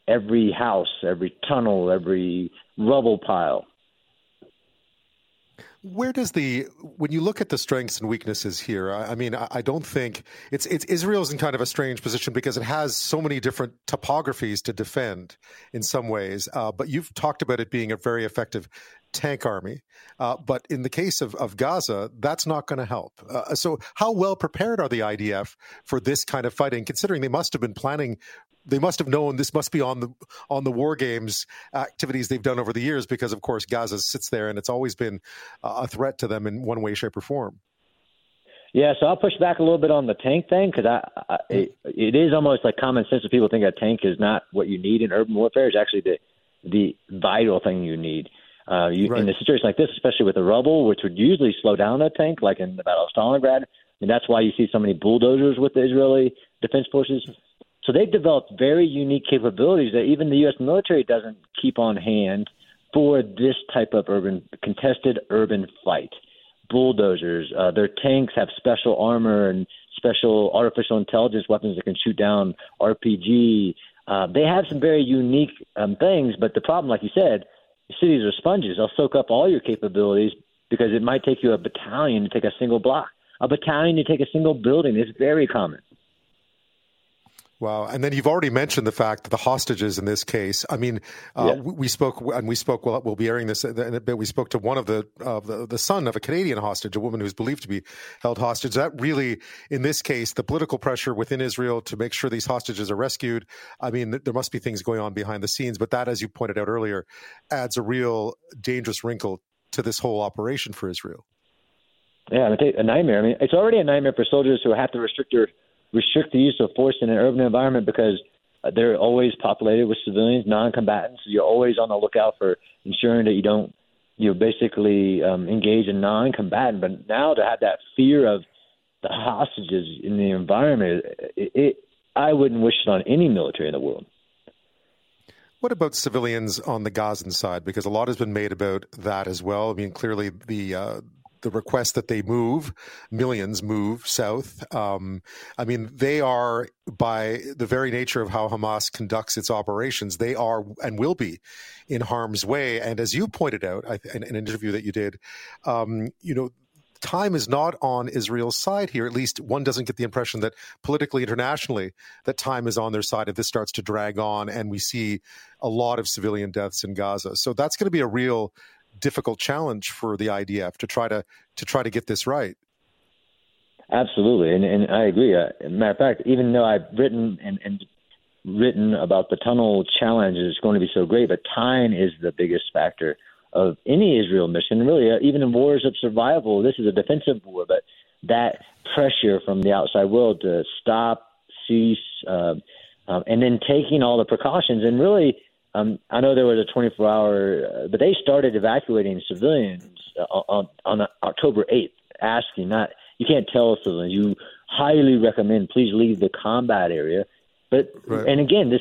every house, every tunnel, every rubble pile. Where does the when you look at the strengths and weaknesses here? I, I mean, I, I, don't think it's it's Israel's in kind of a strange position because it has so many different topographies to defend in some ways. Uh, but you've talked about it being a very effective tank army. Uh, but in the case of, of Gaza, that's not going to help. Uh, so, how well prepared are the IDF for this kind of fighting? Considering they must have been planning they must have known this must be on the on the war games activities they've done over the years because of course Gaza sits there and it's always been a threat to them in one way, shape, or form. Yeah, so I'll push back a little bit on the tank thing because I, I it, it is almost like common sense that people think a tank is not what you need in urban warfare. It's actually the the vital thing you need. Uh, you, right. In a situation like this, especially with the rubble, which would usually slow down a tank, like in the Battle of Stalingrad, and that's why you see so many bulldozers with the Israeli defense forces. So they've developed very unique capabilities that even the U.S. military doesn't keep on hand for this type of urban contested urban fight. Bulldozers, uh, their tanks have special armor and special artificial intelligence weapons that can shoot down RPG. Uh, they have some very unique um, things, but the problem, like you said, cities are sponges. They'll soak up all your capabilities because it might take you a battalion to take a single block, a battalion to take a single building. It's very common. Wow, and then you've already mentioned the fact that the hostages in this case. I mean, uh, yeah. we, spoke, and we spoke. Well, we'll be airing this in a bit. We spoke to one of the, uh, the the son of a Canadian hostage, a woman who's believed to be held hostage. That really, in this case, the political pressure within Israel to make sure these hostages are rescued. I mean, there must be things going on behind the scenes, but that, as you pointed out earlier, adds a real dangerous wrinkle to this whole operation for Israel. Yeah, a nightmare. I mean, it's already a nightmare for soldiers who have to restrict their restrict the use of force in an urban environment because uh, they're always populated with civilians, non-combatants. You're always on the lookout for ensuring that you don't, you know, basically um, engage in non-combatant. But now to have that fear of the hostages in the environment, it, it I wouldn't wish it on any military in the world. What about civilians on the Gazan side? Because a lot has been made about that as well. I mean, clearly the uh, the request that they move, millions move south. Um, I mean, they are, by the very nature of how Hamas conducts its operations, they are and will be in harm's way. And as you pointed out in an interview that you did, um, you know, time is not on Israel's side here. At least one doesn't get the impression that politically, internationally, that time is on their side if this starts to drag on and we see a lot of civilian deaths in Gaza. So that's going to be a real difficult challenge for the IDF to try to to try to get this right. Absolutely, and and I agree. Uh, matter of fact, even though I've written and, and written about the tunnel challenge is going to be so great, but time is the biggest factor of any Israel mission. Really, uh, even in wars of survival, this is a defensive war, but that pressure from the outside world to stop, cease, uh, um, and then taking all the precautions and really um, I know there was a 24 hour, uh, but they started evacuating civilians uh, on, on October 8th, asking not, you can't tell civilians, you highly recommend please leave the combat area. But, right. and again, this,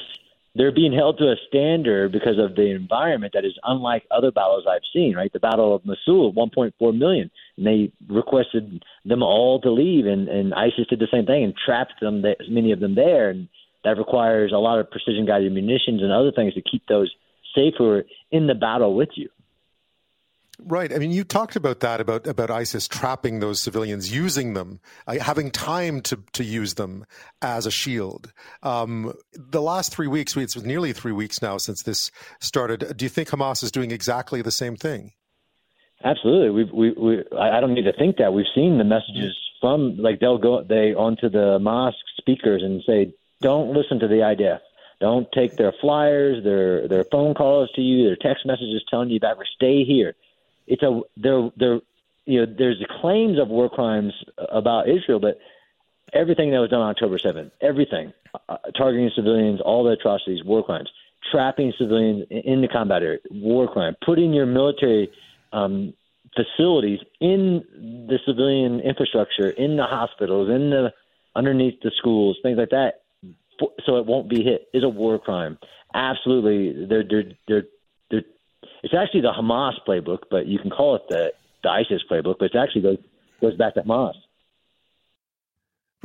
they're being held to a standard because of the environment that is unlike other battles I've seen, right? The Battle of Mosul, 1.4 million, and they requested them all to leave, and, and ISIS did the same thing and trapped them, many of them there. And, that requires a lot of precision guided munitions and other things to keep those safer in the battle with you. Right. I mean, you talked about that about about ISIS trapping those civilians, using them, uh, having time to to use them as a shield. Um, the last three weeks, it's nearly three weeks now since this started. Do you think Hamas is doing exactly the same thing? Absolutely. We we, we I don't need to think that. We've seen the messages from like they'll go they onto the mosque speakers and say, "Don't listen to the IDF." Don't take their flyers, their their phone calls to you, their text messages telling you to stay here it's a there there you know there's claims of war crimes about Israel, but everything that was done on October 7th, everything, uh, targeting civilians, all the atrocities, war crimes, trapping civilians in the combat area, war crime, putting your military um, facilities in the civilian infrastructure, in the hospitals, in the underneath the schools, things like that, so it won't be hit, is a war crime. Absolutely, they're they're they're it's actually the Hamas playbook, but you can call it the, the ISIS playbook, but it actually goes goes back to Hamas.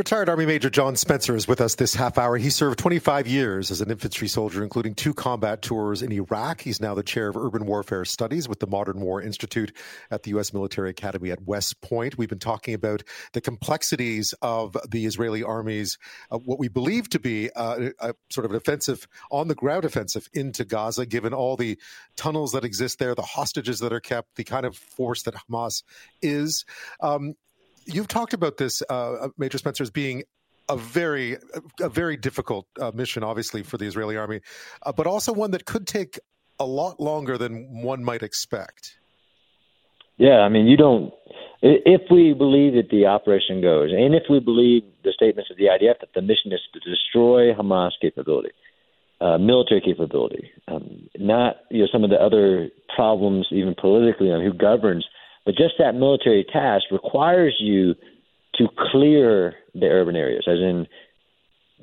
Retired Army Major John Spencer is with us this half hour. He served 25 years as an infantry soldier, including two combat tours in Iraq. He's now the chair of urban warfare studies with the Modern War Institute at the U.S. Military Academy at West Point. We've been talking about the complexities of the Israeli army's, uh, what we believe to be uh, a sort of an offensive, on the ground offensive into Gaza, given all the tunnels that exist there, the hostages that are kept, the kind of force that Hamas is. Um, you've talked about this, uh, uh, Major Spencer, as being a very, a very difficult uh, mission, obviously, for the Israeli army, uh, but also one that could take a lot longer than one might expect. Yeah, I mean, you don't. If we believe that the operation goes, and if we believe the statements of the IDF that the mission is to destroy Hamas capability, uh, military capability, um, not you know some of the other problems, even politically, on who governs but just that military task requires you to clear the urban areas, as in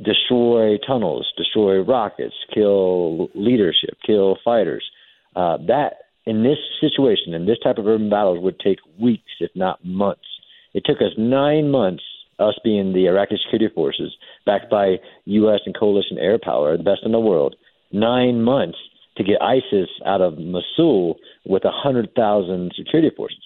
destroy tunnels, destroy rockets, kill leadership, kill fighters. Uh, that in this situation, in this type of urban battles, would take weeks, if not months. It took us nine months, us being the Iraqi security forces, backed by U.S. and coalition air power, the best in the world, nine months to get ISIS out of Mosul with a hundred thousand security forces.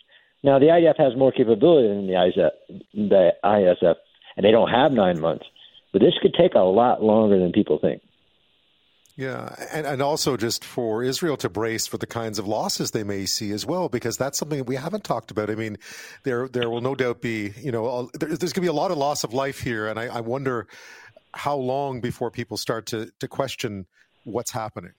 Now the IDF has more capability than the ISF, the ISF, and they don't have nine months. But this could take a lot longer than people think. Yeah, and, and also just for Israel to brace for the kinds of losses they may see as well, because that's something we haven't talked about. I mean, there there will no doubt be, you know, there, there's going to be a lot of loss of life here, and I, I wonder how long before people start to to question what's happening.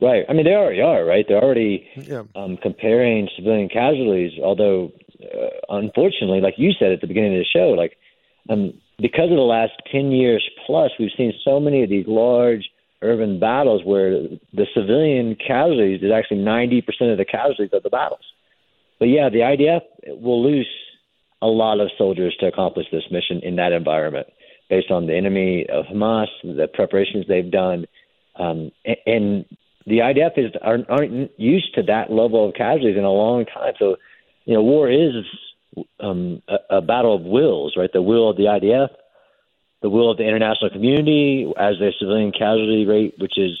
Right. I mean, they already are, right? They're already yeah. um, comparing civilian casualties, although, uh, unfortunately, like you said at the beginning of the show, like, um, because of the last 10 years plus, we've seen so many of these large urban battles where the civilian casualties is actually 90% of the casualties of the battles. But yeah, the IDF will lose a lot of soldiers to accomplish this mission in that environment based on the enemy of Hamas, the preparations they've done. Um, and the IDF is aren't, aren't used to that level of casualties in a long time. So, you know, war is um, a, a battle of wills, right? The will of the IDF, the will of the international community, as the civilian casualty rate, which is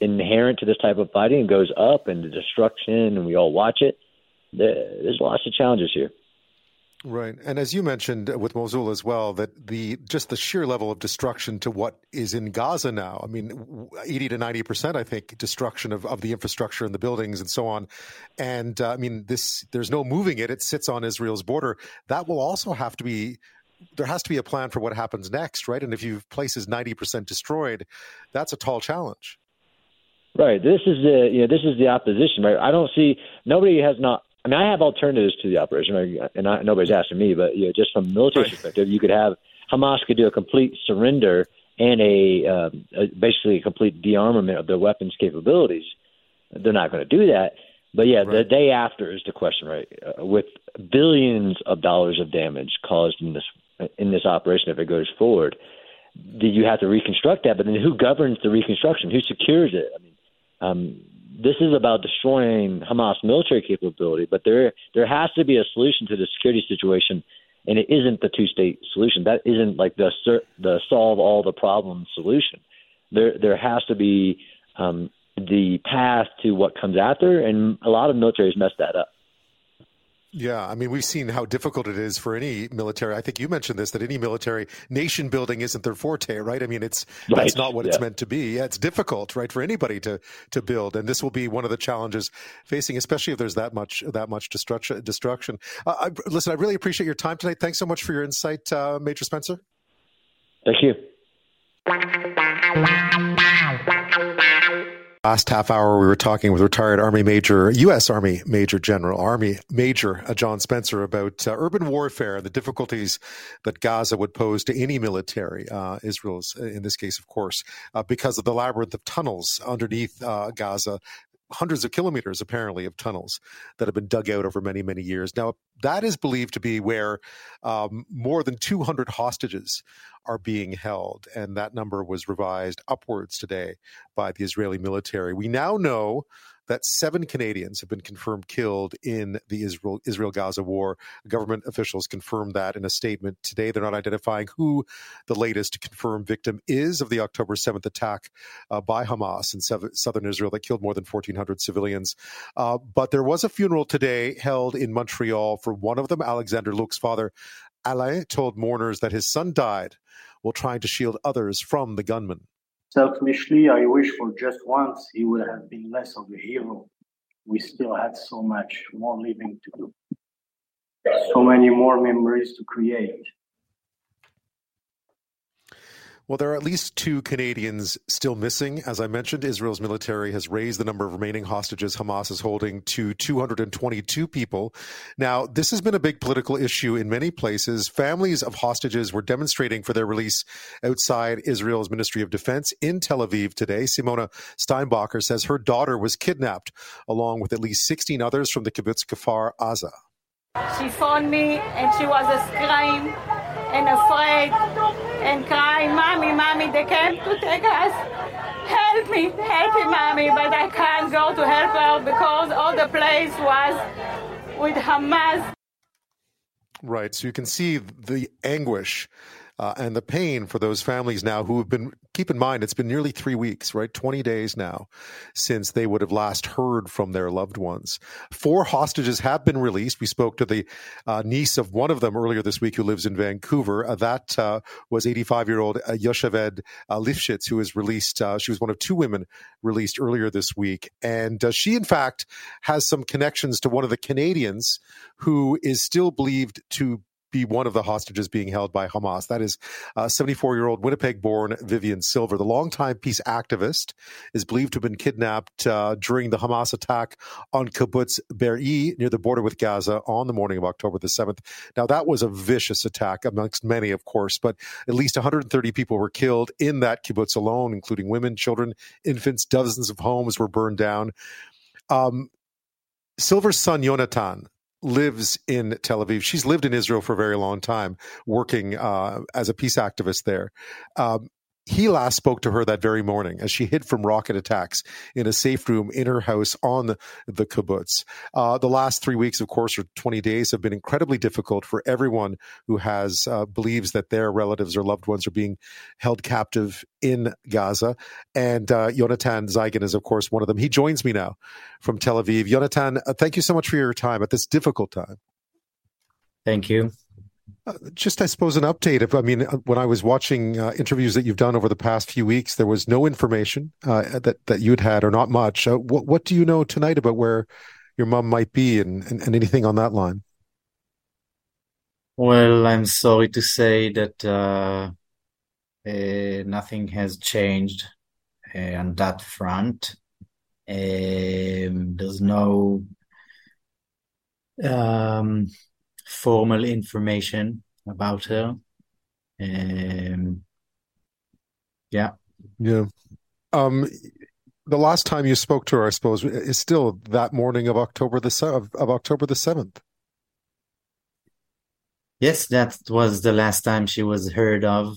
inherent to this type of fighting, goes up, and the destruction, and we all watch it. There's lots of challenges here. Right, and as you mentioned with Mosul as well, that the just the sheer level of destruction to what is in Gaza now. I mean, eighty to ninety percent, I think, destruction of, of the infrastructure and the buildings and so on. And uh, I mean, this there's no moving it; it sits on Israel's border. That will also have to be. There has to be a plan for what happens next, right? And if you places ninety percent destroyed, that's a tall challenge. Right. This is the you know this is the opposition. Right. I don't see nobody has not I mean, I have alternatives to the operation, and I, nobody's asking me, but you know, just from a military right. perspective, you could have Hamas could do a complete surrender and a, um, a basically a complete dearmament of their weapons capabilities. They're not going to do that, but yeah, right. the day after is the question, right? Uh, with billions of dollars of damage caused in this in this operation, if it goes forward, do you have to reconstruct that? But then who governs the reconstruction? Who secures it? I mean, um, this is about destroying Hamas military capability, but there there has to be a solution to the security situation, and it isn't the two state solution. That isn't like the the solve all the problems solution. There there has to be um, the path to what comes after, and a lot of militaries mess that up. Yeah, I mean, we've seen how difficult it is for any military. I think you mentioned this that any military nation building isn't their forte, right? I mean, it's right. that's not what yeah. it's meant to be. Yeah, it's difficult, right, for anybody to to build, and this will be one of the challenges facing, especially if there's that much that much destruction. Destruction. Uh, I, listen, I really appreciate your time tonight. Thanks so much for your insight, uh, Major Spencer. Thank you. Last half hour, we were talking with retired Army Major, U.S. Army Major General, Army Major uh, John Spencer about uh, urban warfare and the difficulties that Gaza would pose to any military, uh, Israel's uh, in this case, of course, uh, because of the labyrinth of tunnels underneath uh, Gaza hundreds of kilometers apparently of tunnels that have been dug out over many many years. Now that is believed to be where um, more than 200 hostages are being held and that number was revised upwards today by the israeli military. We now know that seven Canadians have been confirmed killed in the Israel Israel Gaza war. Government officials confirmed that in a statement today. They're not identifying who the latest confirmed victim is of the October 7th attack uh, by Hamas in southern Israel that killed more than 1,400 civilians. Uh, but there was a funeral today held in Montreal for one of them, Alexander Look's father. Alain told mourners that his son died while trying to shield others from the gunman. Selfishly, I wish for just once he would have been less of a hero. We still had so much more living to do, so many more memories to create. Well, there are at least two Canadians still missing. As I mentioned, Israel's military has raised the number of remaining hostages Hamas is holding to 222 people. Now, this has been a big political issue in many places. Families of hostages were demonstrating for their release outside Israel's Ministry of Defense in Tel Aviv today. Simona Steinbrecher says her daughter was kidnapped along with at least 16 others from the kibbutz Kfar Aza. She phoned me and she was screaming and afraid and crying, Mommy, Mommy, they came to take us. Help me, help me, Mommy, but I can't go to help her because all the place was with Hamas. Right, so you can see the anguish uh, and the pain for those families now who have been keep in mind it's been nearly three weeks right? 20 days now since they would have last heard from their loved ones. Four hostages have been released. We spoke to the uh, niece of one of them earlier this week who lives in vancouver. Uh, that uh, was 85 year old uh, Yocheved uh, Lifshitz who was released she was one of two women released earlier this week. And she in fact has some connections to one of the canadians who is still believed to be one of the hostages being held by Hamas. That is 74 uh, year old Winnipeg born Vivian Silver. The longtime peace activist is believed to have been kidnapped uh, during the Hamas attack on kibbutz Be'eri near the border with Gaza on the morning of October the 7th. Now, that was a vicious attack amongst many, of course, but at least 130 people were killed in that kibbutz alone, including women, children, infants. Dozens of homes were burned down. Um, Silver's son, Yonatan, lives in Tel Aviv. She's lived in Israel for a very long time, working uh, as a peace activist there. Um, he last spoke to her that very morning as she hid from rocket attacks in a safe room in her house on the, kibbutz. Uh, the last three weeks, of course, or 20 days have been incredibly difficult for everyone who has uh, believes that their relatives or loved ones are being held captive in Gaza. And uh, Yonatan Zeigen is, of course, one of them. He joins me now from Tel Aviv. Yonatan, uh, thank you so much for your time at this difficult time. Thank you. Uh, just, I suppose, an update. If I mean, uh, when I was watching uh, interviews that you've done over the past few weeks, there was no information uh, that that you'd had, or not much. Uh, what What do you know tonight about where your mom might be, and, and, and anything on that line? Well, I'm sorry to say that uh, nothing has changed on that front. Um, there's no um, formal information about her. Um, yeah. Yeah. Um, the last time you spoke to her, I suppose, is still that morning of October the of, of October the seventh. Yes, that was the last time she was heard of,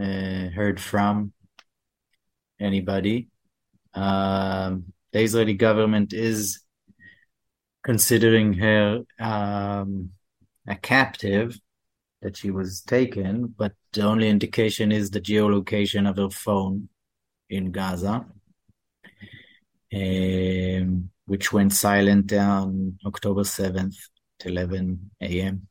uh, heard from anybody. Um, the Israeli government is considering her um, a captive that she was taken, but the only indication is the geolocation of her phone in Gaza. um, which went silent on October 7th at 11 a.m.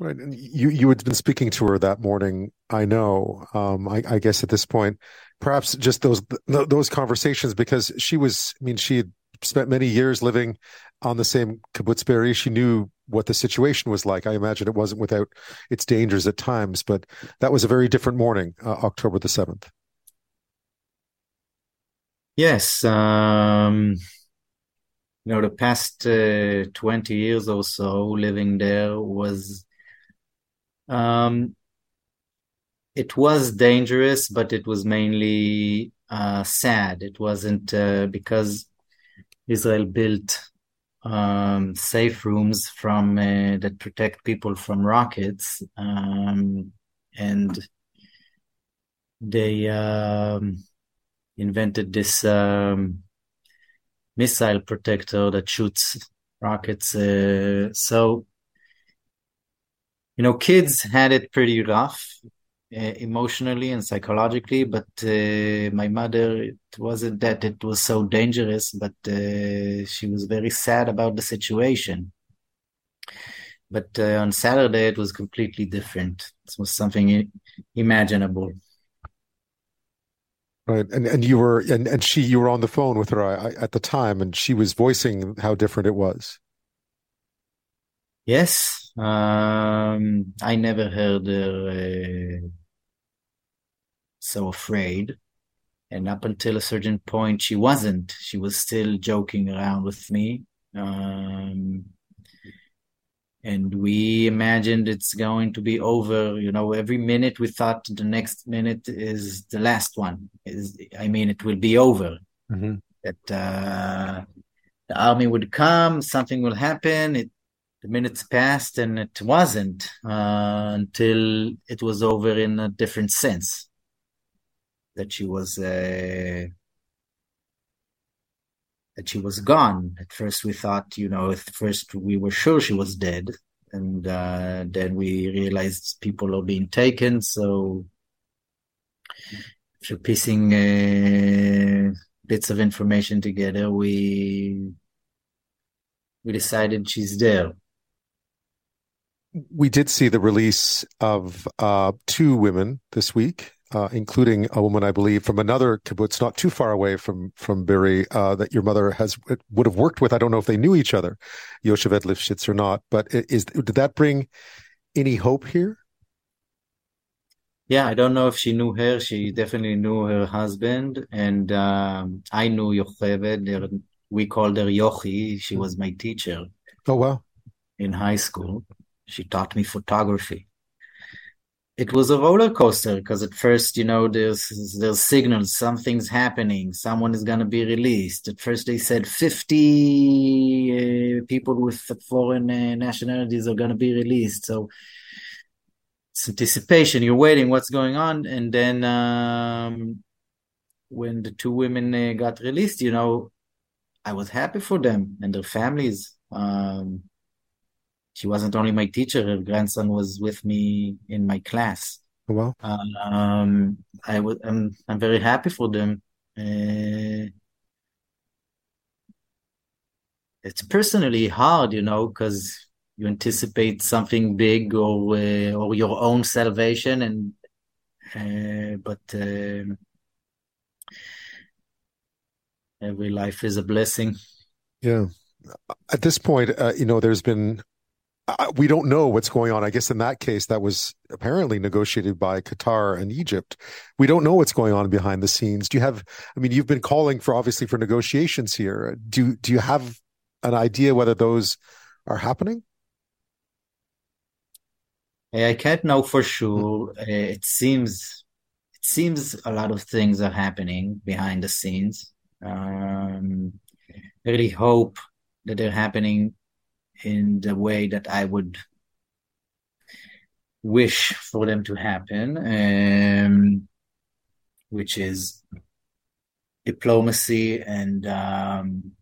Right, and you you had been speaking to her that morning. I know. Um, I, I, guess at this point, perhaps just those those conversations because she was. I mean, she had spent many years living on the same kibbutz Be'eri. She knew what the situation was like. I imagine it wasn't without its dangers at times, but that was a very different morning, uh, October the seventh. Yes, um, you know, the past uh, twenty years or so living there was, um, it was dangerous, but it was mainly uh, sad. It wasn't uh, because Israel built um, safe rooms from uh, that protect people from rockets, um, and they um, invented this um, missile protector that shoots rockets. Uh, so, you know, kids had it pretty rough emotionally and psychologically, but uh, my mother, it wasn't that it was so dangerous, but uh, she was very sad about the situation. But uh, on Saturday, it was completely different. It was something imaginable. Right, and and you were and and she you were on the phone with her at the time, and she was voicing how different it was. Yes, um, I never heard her uh, so afraid. And up until a certain point, she wasn't. She was still joking around with me. Um, and we imagined it's going to be over. You know, every minute we thought the next minute is the last one. Is I mean, it will be over. Mm-hmm. That uh, the army would come, something will happen. It the minutes passed and it wasn't uh, until it was over in a different sense that she was uh, that she was gone. At first we thought you know at first we were sure she was dead and uh, then we realized people are being taken so after piecing uh, bits of information together we we decided she's there. We did see the release of uh, two women this week, uh, including a woman, I believe, from another kibbutz not too far away from from Be'eri uh, that your mother has would have worked with. I don't know if they knew each other, Yocheved Lifshitz or not. But is did that bring any hope here? Yeah, I don't know if she knew her. She definitely knew her husband, and um, I knew Yocheved. We called her Yochi. She was my teacher. Oh wow! In high school, she taught me photography. It was a roller coaster because at first, you know, there's there's signals, something's happening, someone is gonna be released. At first, they said 50 uh, people with foreign uh, nationalities are gonna be released. So it's anticipation. You're waiting, what's going on, and then um, when the two women uh, got released, you know, I was happy for them and their families. Um, she wasn't only my teacher; her grandson was with me in my class. Oh, wow! Um, I was. I'm. I'm very happy for them. Uh, it's personally hard, you know, because you anticipate something big or uh, or your own salvation, and uh, but uh, every life is a blessing. Yeah. At this point, uh, you know, there's been we don't know what's going on. I guess in that case, that was apparently negotiated by Qatar and Egypt. We don't know what's going on behind the scenes. Do you have? I mean, you've been calling for obviously for negotiations here. Do do you have an idea whether those are happening? I can't know for sure. Uh, it seems it seems a lot of things are happening behind the scenes. Um, I really hope that they're happening in the way that I would wish for them to happen, um, which is diplomacy and um,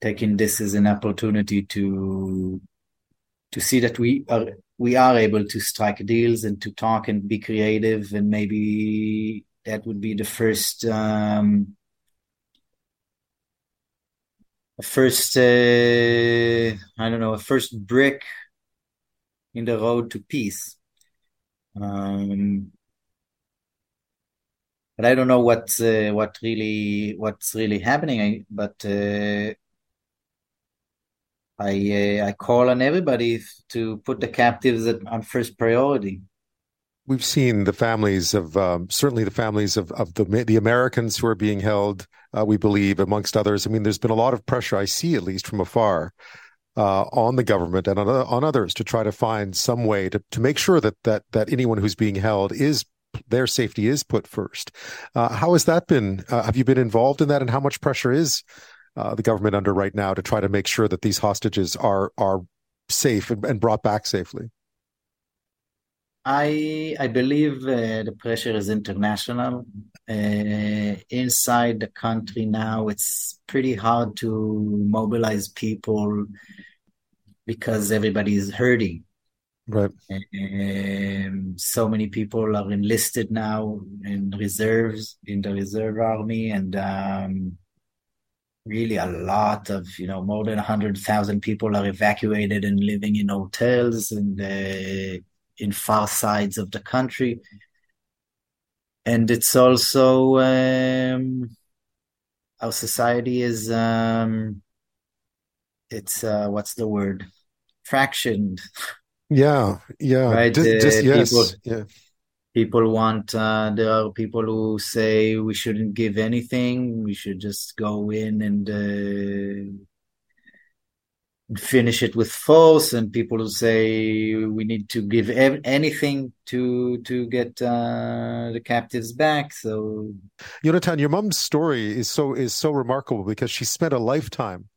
taking this as an opportunity to to see that we are we are able to strike deals and to talk and be creative. And maybe that would be the first um, a first uh, I don't know a first brick in the road to peace. Um, but I don't know what's uh, what really what's really happening. I, but uh, I uh, I call on everybody to put the captives at, on first priority. We've seen the families of um, certainly the families of, of the the Americans who are being held. Uh, we believe, amongst others. I mean, there's been a lot of pressure. I see, at least from afar, uh, on the government and on, on others to try to find some way to, to make sure that that that anyone who's being held is their safety is put first. Uh, how has that been? Uh, have you been involved in that, and how much pressure is uh, the government under right now to try to make sure that these hostages are are safe and, and brought back safely? I I believe uh, the pressure is international. Uh, inside the country now, it's pretty hard to mobilize people because everybody is hurting. Right. Um, so many people are enlisted now in reserves in the reserve army, and um, really a lot of you know more than hundred thousand people are evacuated and living in hotels and uh, in far sides of the country. And it's also um, our society is um, it's uh, what's the word fractioned. Yeah, yeah. Right. Just, just, Uh, yes. people, yeah. people want. Uh, there are people who say we shouldn't give anything. We should just go in and uh, finish it with force. And people who say we need to give ev- anything to to get uh, the captives back. So Yonatan, your mom's story is so is so remarkable because she spent a lifetime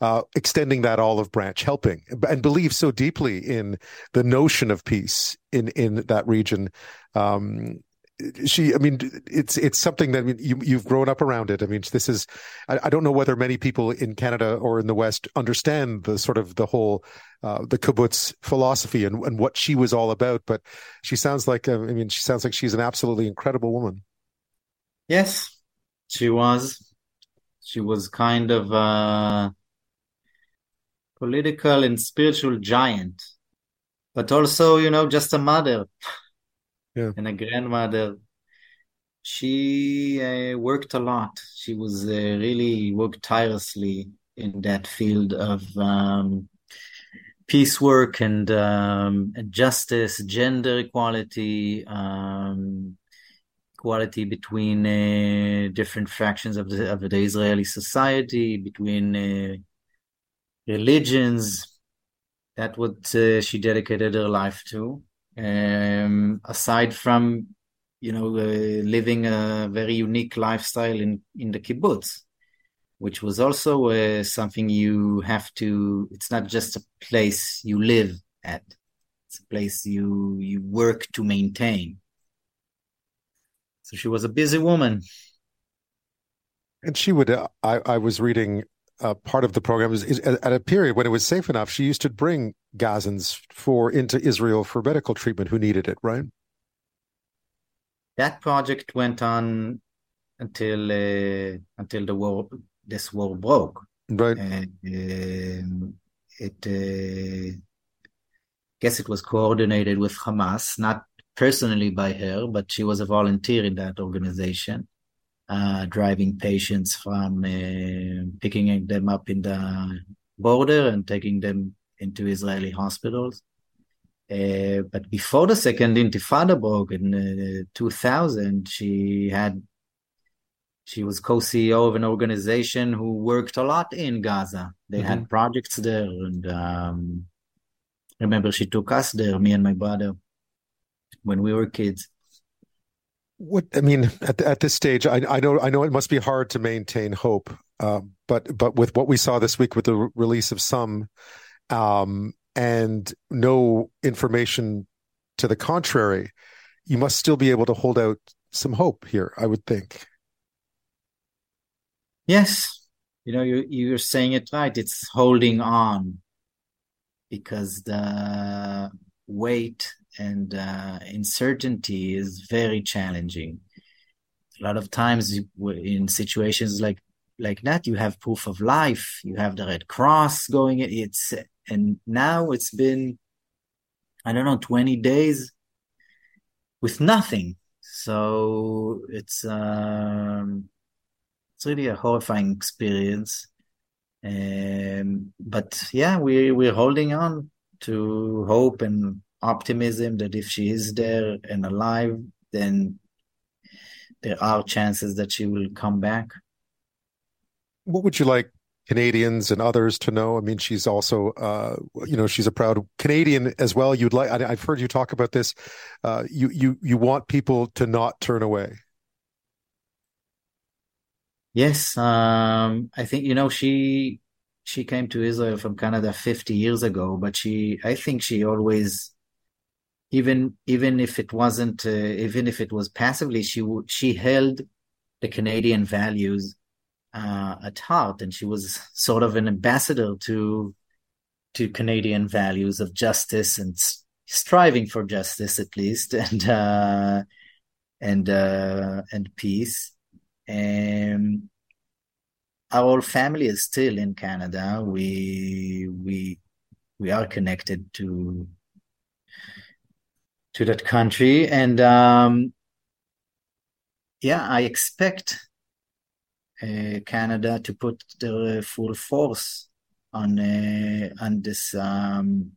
uh, extending that olive branch, helping, and believes so deeply in the notion of peace in in that region. Um, she, I mean, it's it's something that I mean, you you've grown up around it. I mean, this is, I, I don't know whether many people in Canada or in the West understand the sort of the whole uh, the kibbutz philosophy and and what she was all about. But she sounds like, uh, I mean, she sounds like she's an absolutely incredible woman. yes, she was. She was kind of a political and spiritual giant, but also, you know, just a mother. Yeah. and a grandmother. She uh, worked a lot. She was uh, really worked tirelessly in that field of um, peace work and um, justice, gender equality, um, equality between uh, different fractions of the of the Israeli society, between uh, religions. That what uh, she dedicated her life to um, aside from you know uh, living a very unique lifestyle in in the kibbutz which was also uh, something you have to it's not just a place you live at it's a place you you work to maintain so she was a busy woman And she would, uh, I, I was reading uh, part of the program is, is at a period when it was safe enough. She used to bring Gazans for into Israel for medical treatment who needed it. Right. that project went on until uh, until the war this war broke Right. and um, it uh, guess it was coordinated with Hamas, not personally by her, but she was a volunteer in that organization, uh, driving patients from uh, picking them up in the border and taking them into Israeli hospitals. Uh, but before the second Intifada broke in uh, 2000, she had she was co-CEO of an organization who worked a lot in Gaza. They Mm-hmm. had projects there, and um, I remember she took us there, me and my brother, when we were kids. What I mean at at this stage, I, I know I know it must be hard to maintain hope, uh, but but with what we saw this week with the release of some, um, and no information to the contrary, you must still be able to hold out some hope here. I would think. Yes, you know, you you're saying it right. It's holding on because the weight and uh, uncertainty is very challenging. A lot of times in situations like like that, you have proof of life. You have the Red Cross going. It's and now it's been, I don't know, twenty days with nothing. So it's um, it's really a horrifying experience. Um, but yeah, we we're holding on to hope and optimism that if she is there and alive, then there are chances that she will come back. What would you like Canadians and others to know? I mean, she's also, uh, you know, she's a proud Canadian as well. You'd like, I, have heard you talk about this. Uh, you, you, you want people to not turn away. Yes, um, I think you know she she came to Israel from Canada 50 years ago, but she I think she always even even if it wasn't uh, even if it was passively she she held the Canadian values uh, at heart. And she was sort of an ambassador to to Canadian values of justice and striving for justice at least and uh, and uh, and peace. And our family is still in Canada. We we we are connected to to that country. And um, yeah, I expect Canada to put their full force on uh, on this um,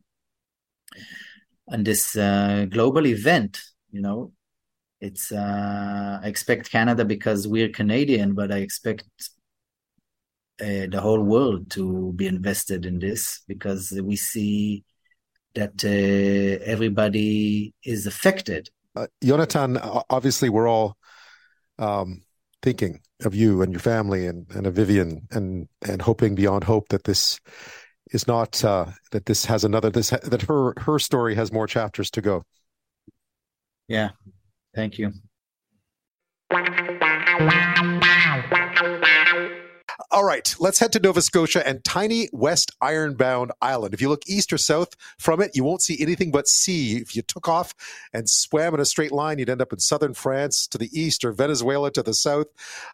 on this uh, global event. You know, it's uh, I expect Canada because we're Canadian, but I expect uh, the whole world to be invested in this because we see that uh, everybody is affected. Uh, Jonathan, obviously, we're all um, thinking of you and your family and, and of Vivian and and hoping beyond hope that this is not uh, that this has another this that her her story has more chapters to go. Yeah, thank you. All right, let's head to Nova Scotia and tiny West Ironbound Island. If you look east or south from it, you won't see anything but sea. If you took off and swam in a straight line, you'd end up in southern France to the east or Venezuela to the south.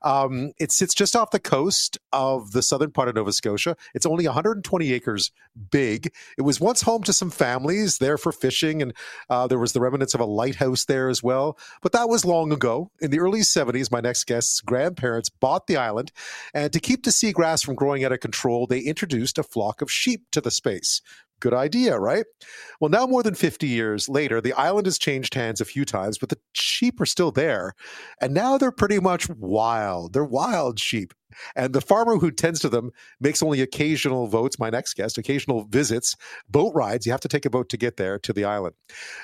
Um, it sits just off the coast of the southern part of Nova Scotia. It's only 120 acres big. It was once home to some families there for fishing, and uh, there was the remnants of a lighthouse there as well. But that was long ago. In the early 70s, my next guest's grandparents bought the island, and to keep the seagrass from growing out of control, they introduced a flock of sheep to the space. Good idea, right? Well, now more than 50 years later, the island has changed hands a few times, but the sheep are still there. And now they're pretty much wild. They're wild sheep. And the farmer who tends to them makes only occasional votes, my next guest, occasional visits, boat rides. You have to take a boat to get there to the island.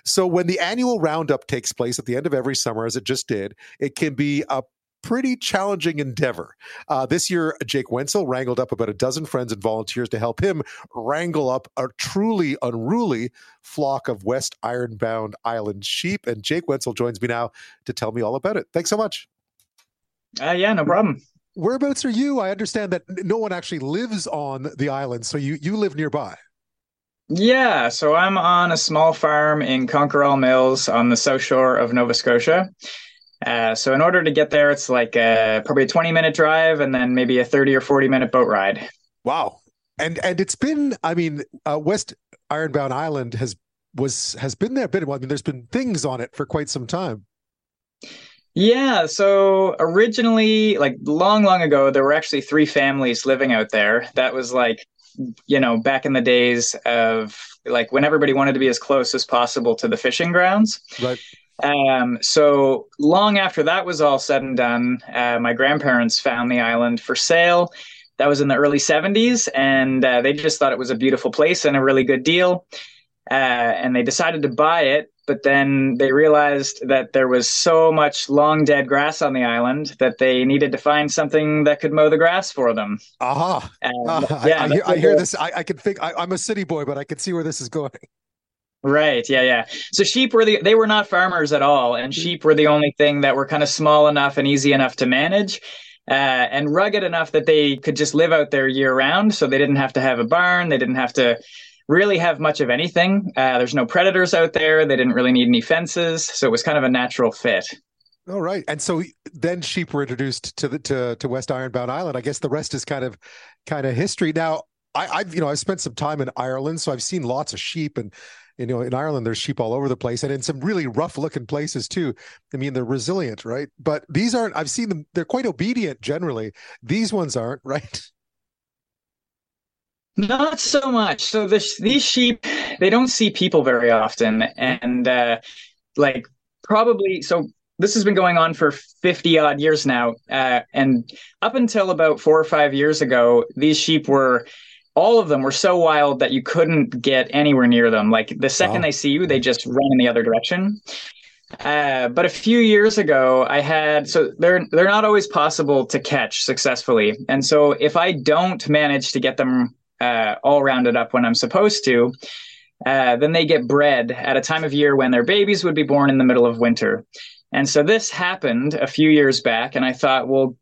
So when the annual roundup takes place at the end of every summer, as it just did, it can be a pretty challenging endeavor. Uh, this year, Jake Wentzel wrangled up about a dozen friends and volunteers to help him wrangle up a truly unruly flock of West Ironbound Island sheep. And Jake Wentzel joins me now to tell me all about it. Thanks so much. Uh, yeah, no problem. Whereabouts are you? I understand that no one actually lives on the island, so you you live nearby. Yeah, so I'm on a small farm in Conquerall Mills on the south shore of Nova Scotia. Uh, so in order to get there, it's like a, probably a 20 minute drive and then maybe a 30 or 40 minute boat ride. Wow. And and it's been, I mean, uh, West Ironbound Island has was has been there a bit. I mean, there's been things on it for quite some time. Yeah, so originally, like long, long ago, there were actually three families living out there. That was like, you know, back in the days of like when everybody wanted to be as close as possible to the fishing grounds. Right. Um, so long after that was all said and done, uh, my grandparents found the island for sale. That was in the early 70s, and uh, they just thought it was a beautiful place and a really good deal. Uh, and they decided to buy it, but then they realized that there was so much long dead grass on the island that they needed to find something that could mow the grass for them. Aha! Uh-huh. yeah, I, I, hear, I hear this. I, I can think. I, I'm a city boy, but I can see where this is going. Right. Yeah. Yeah. So sheep were the they were not farmers at all, and mm-hmm. sheep were the only thing that were kind of small enough and easy enough to manage. Uh, and rugged enough that they could just live out there year round. So they didn't have to have a barn. They didn't have to really have much of anything. Uh, there's no predators out there. They didn't really need any fences. So it was kind of a natural fit. All right, and so then sheep were introduced to the to to West Ironbound Island. I guess the rest is kind of kind of history. Now, I, I've you know I've spent some time in Ireland, so I've seen lots of sheep, and you know in Ireland there's sheep all over the place, and in some really rough looking places too. I mean they're resilient, right? But these aren't. I've seen them. They're quite obedient generally. These ones aren't, right? Not so much. So this, these sheep, they don't see people very often, and uh, like probably so. This has been going on for fifty odd years now, uh, and up until about four or five years ago, these sheep were all of them were so wild that you couldn't get anywhere near them. Like the second wow. they see you, they just run in the other direction. Uh, but a few years ago, I had so they're they're not always possible to catch successfully, and so if I don't manage to get them uh, all rounded up when I'm supposed to, uh, then they get bred at a time of year when their babies would be born in the middle of winter. And so this happened a few years back, and I thought, well,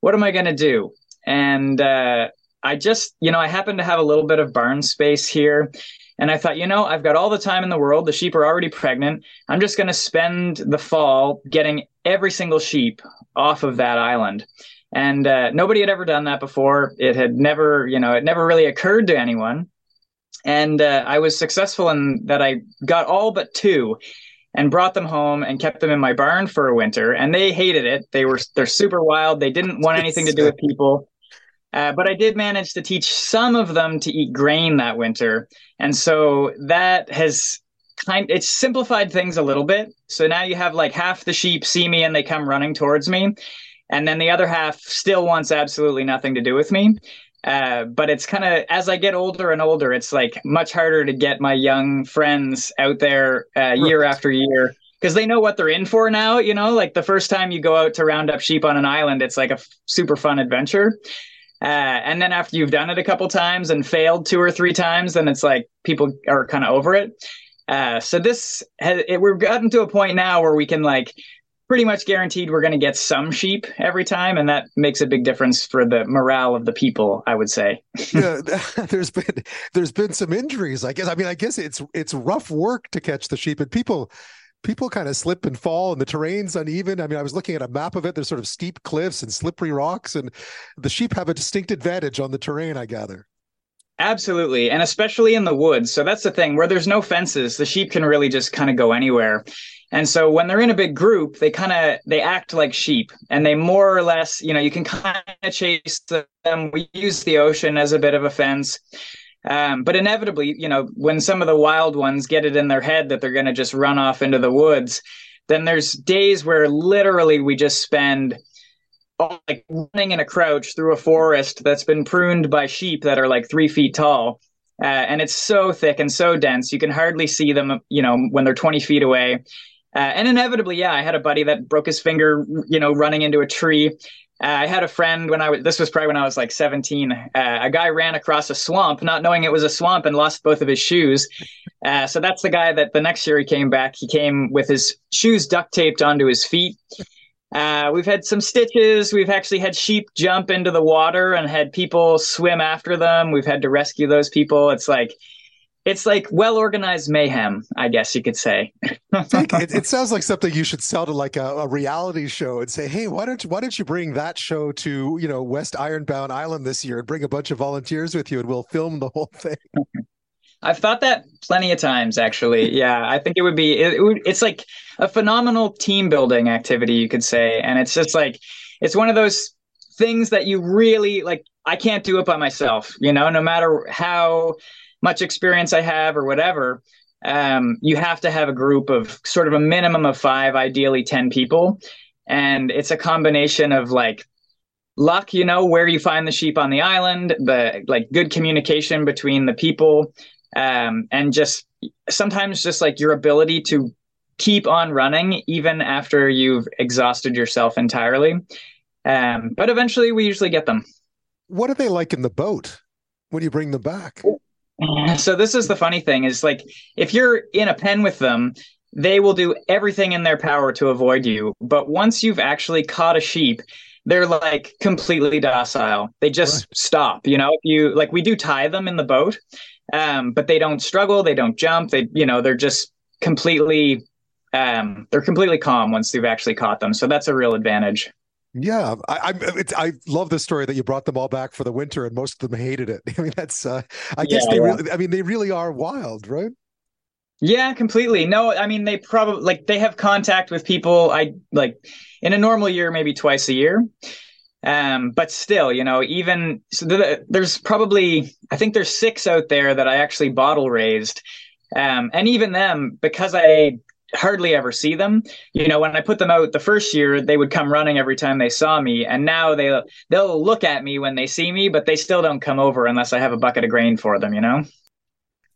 what am I going to do? And uh, I just, you know, I happen to have a little bit of barn space here. And I thought, you know, I've got all the time in the world. The sheep are already pregnant. I'm just going to spend the fall getting every single sheep off of that island. And uh, nobody had ever done that before. It had never, you know, it never really occurred to anyone. And uh, I was successful in that I got all but two and brought them home and kept them in my barn for a winter. And they hated it. They were, they're super wild. They didn't want anything to do with people. Uh, but I did manage to teach some of them to eat grain that winter. And so that has kind it's simplified things a little bit. So now you have like half the sheep see me and they come running towards me and then the other half still wants absolutely nothing to do with me. Uh, but it's kind of as I get older and older, it's like much harder to get my young friends out there uh, year right. after year because they know what they're in for now. You know, like the first time you go out to round up sheep on an island, it's like a f- super fun adventure. Uh, and then after you've done it a couple times and failed two or three times, then it's like people are kind of over it. Uh, so this has, it, we've gotten to a point now where we can like pretty much guaranteed we're going to get some sheep every time and that makes a big difference for the morale of the people i would say yeah there's been there's been some injuries i guess i mean i guess it's it's rough work to catch the sheep and people people kind of slip and fall and the terrain's uneven i mean i was looking at a map of it there's sort of steep cliffs and slippery rocks and the sheep have a distinct advantage on the terrain i gather Absolutely. And especially in the woods. So that's the thing where there's no fences, the sheep can really just kind of go anywhere. And so when they're in a big group, they kind of they act like sheep and they more or less, you know, you can kind of chase them. We use the ocean as a bit of a fence. Um, but inevitably, you know, when some of the wild ones get it in their head that they're going to just run off into the woods, then there's days where literally we just spend like running in a crouch through a forest that's been pruned by sheep that are like three feet tall. Uh, and it's so thick and so dense, you can hardly see them, you know, when they're 20 feet away. Uh, and inevitably, yeah, I had a buddy that broke his finger, you know, running into a tree. Uh, I had a friend when I was, this was probably when I was like 17. Uh, a guy ran across a swamp, not knowing it was a swamp, and lost both of his shoes. Uh, so that's the guy that the next year he came back. He came with his shoes duct taped onto his feet. Uh, we've had some stitches. We've actually had sheep jump into the water and had people swim after them. We've had to rescue those people. It's like, it's like well organized mayhem, I guess you could say. it, it, sounds like something you should sell to like a, a, reality show and say, "Hey, why don't you, why don't you bring that show to you know West Ironbound Island this year and bring a bunch of volunteers with you and we'll film the whole thing." I've thought that plenty of times, actually. Yeah, I think it would be. It, it would, it's like a phenomenal team building activity, you could say, and it's just like it's one of those things that you really like. I can't do it by myself, you know. No matter how much experience I have or whatever, um, you have to have a group of sort of a minimum of five, ideally 10 people. And it's a combination of like luck, you know, where you find the sheep on the island, the like good communication between the people, um, and just sometimes just like your ability to keep on running even after you've exhausted yourself entirely. Um, but eventually we usually get them. What are they like in the boat when you bring them back? So this is the funny thing is like if you're in a pen with them, they will do everything in their power to avoid you. But once you've actually caught a sheep, they're like completely docile. They just right. stop. You know, if you like we do tie them in the boat, um, but they don't struggle, they don't jump, they you know, they're just completely um, they're completely calm once you've actually caught them. So that's a real advantage. Yeah, I, I, I love the story that you brought them all back for the winter, and most of them hated it. I mean, that's uh, I yeah, guess they yeah. really. I mean, they really are wild, right? Yeah, completely. No, I mean they probably like they have contact with people. I like in a normal year, maybe twice a year. Um, but still, you know, even so the, there's probably I think there's six out there that I actually bottle raised, um, and even them because I hardly ever see them. You know, when I put them out the first year, they would come running every time they saw me, and now they they'll look at me when they see me, but they still don't come over unless I have a bucket of grain for them. You know.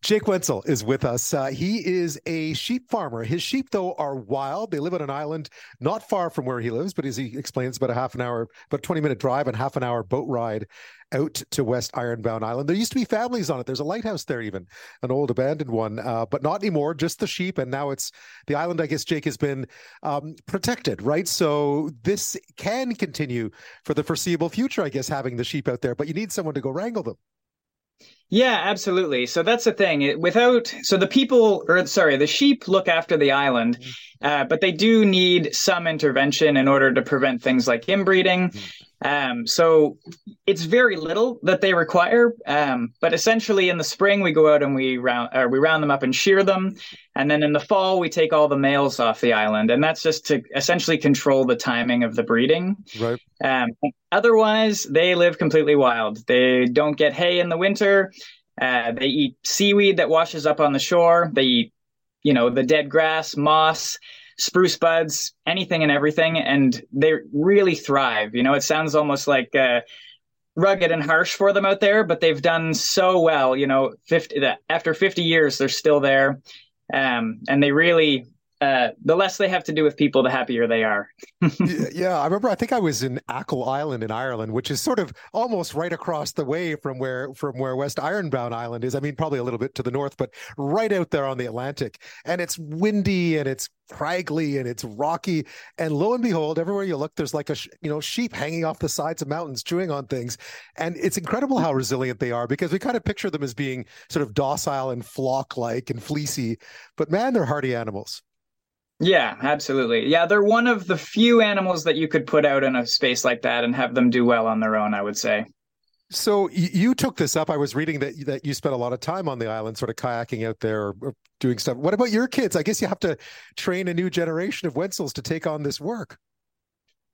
Jake Wentzel is with us. Uh, he is a sheep farmer. His sheep, though, are wild. They live on an island not far from where he lives, but as he explains, about a half an hour, about 20 minute drive and half an hour boat ride out to West Ironbound Island. There used to be families on it. There's a lighthouse there, even an old abandoned one, uh, but not anymore. Just the sheep, and now it's the island. I guess Jake has been um, protected, right? So this can continue for the foreseeable future. I guess having the sheep out there, but you need someone to go wrangle them. Yeah, absolutely. So that's the thing. Without so the people, or sorry, the sheep look after the island, mm-hmm. uh, but they do need some intervention in order to prevent things like inbreeding. Mm-hmm. Um, so it's very little that they require. Um, but essentially, in the spring, we go out and we round or we round them up and shear them, and then in the fall, we take all the males off the island, and that's just to essentially control the timing of the breeding. Right. Um, otherwise, they live completely wild. They don't get hay in the winter. Uh, they eat seaweed that washes up on the shore. They eat, you know, the dead grass, moss spruce buds, anything and everything, and they really thrive. You know, it sounds almost like uh, rugged and harsh for them out there, but they've done so well. You know, 50 after 50 years, they're still there, um, and they really uh, the less they have to do with people, the happier they are. yeah, I remember. I think I was in Achill Island in Ireland, which is sort of almost right across the way from where from where West Ironbound Island is. I mean, probably a little bit to the north, but right out there on the Atlantic. And it's windy and it's craggly and it's rocky. And lo and behold, everywhere you look, there's like a you know sheep hanging off the sides of mountains, chewing on things. And it's incredible how resilient they are because we kind of picture them as being sort of docile and flock-like and fleecy, but man, they're hardy animals. Yeah, absolutely. Yeah, they're one of the few animals that you could put out in a space like that and have them do well on their own, I would say. So you took this up. I was reading that that you spent a lot of time on the island, sort of kayaking out there, or doing stuff. What about your kids? I guess you have to train a new generation of Wentzels to take on this work.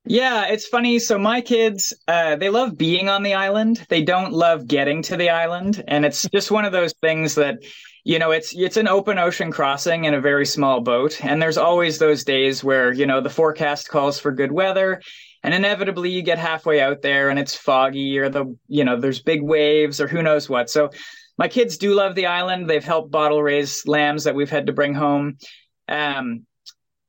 Yeah, it's funny. So my kids, uh, they love being on the island. They don't love getting to the island, and it's just one of those things that you know it's it's an open ocean crossing in a very small boat and there's always those days where you know the forecast calls for good weather and inevitably you get halfway out there and it's foggy or the you know there's big waves or who knows what. So my kids do love the island. They've helped bottle raise lambs that we've had to bring home. Um,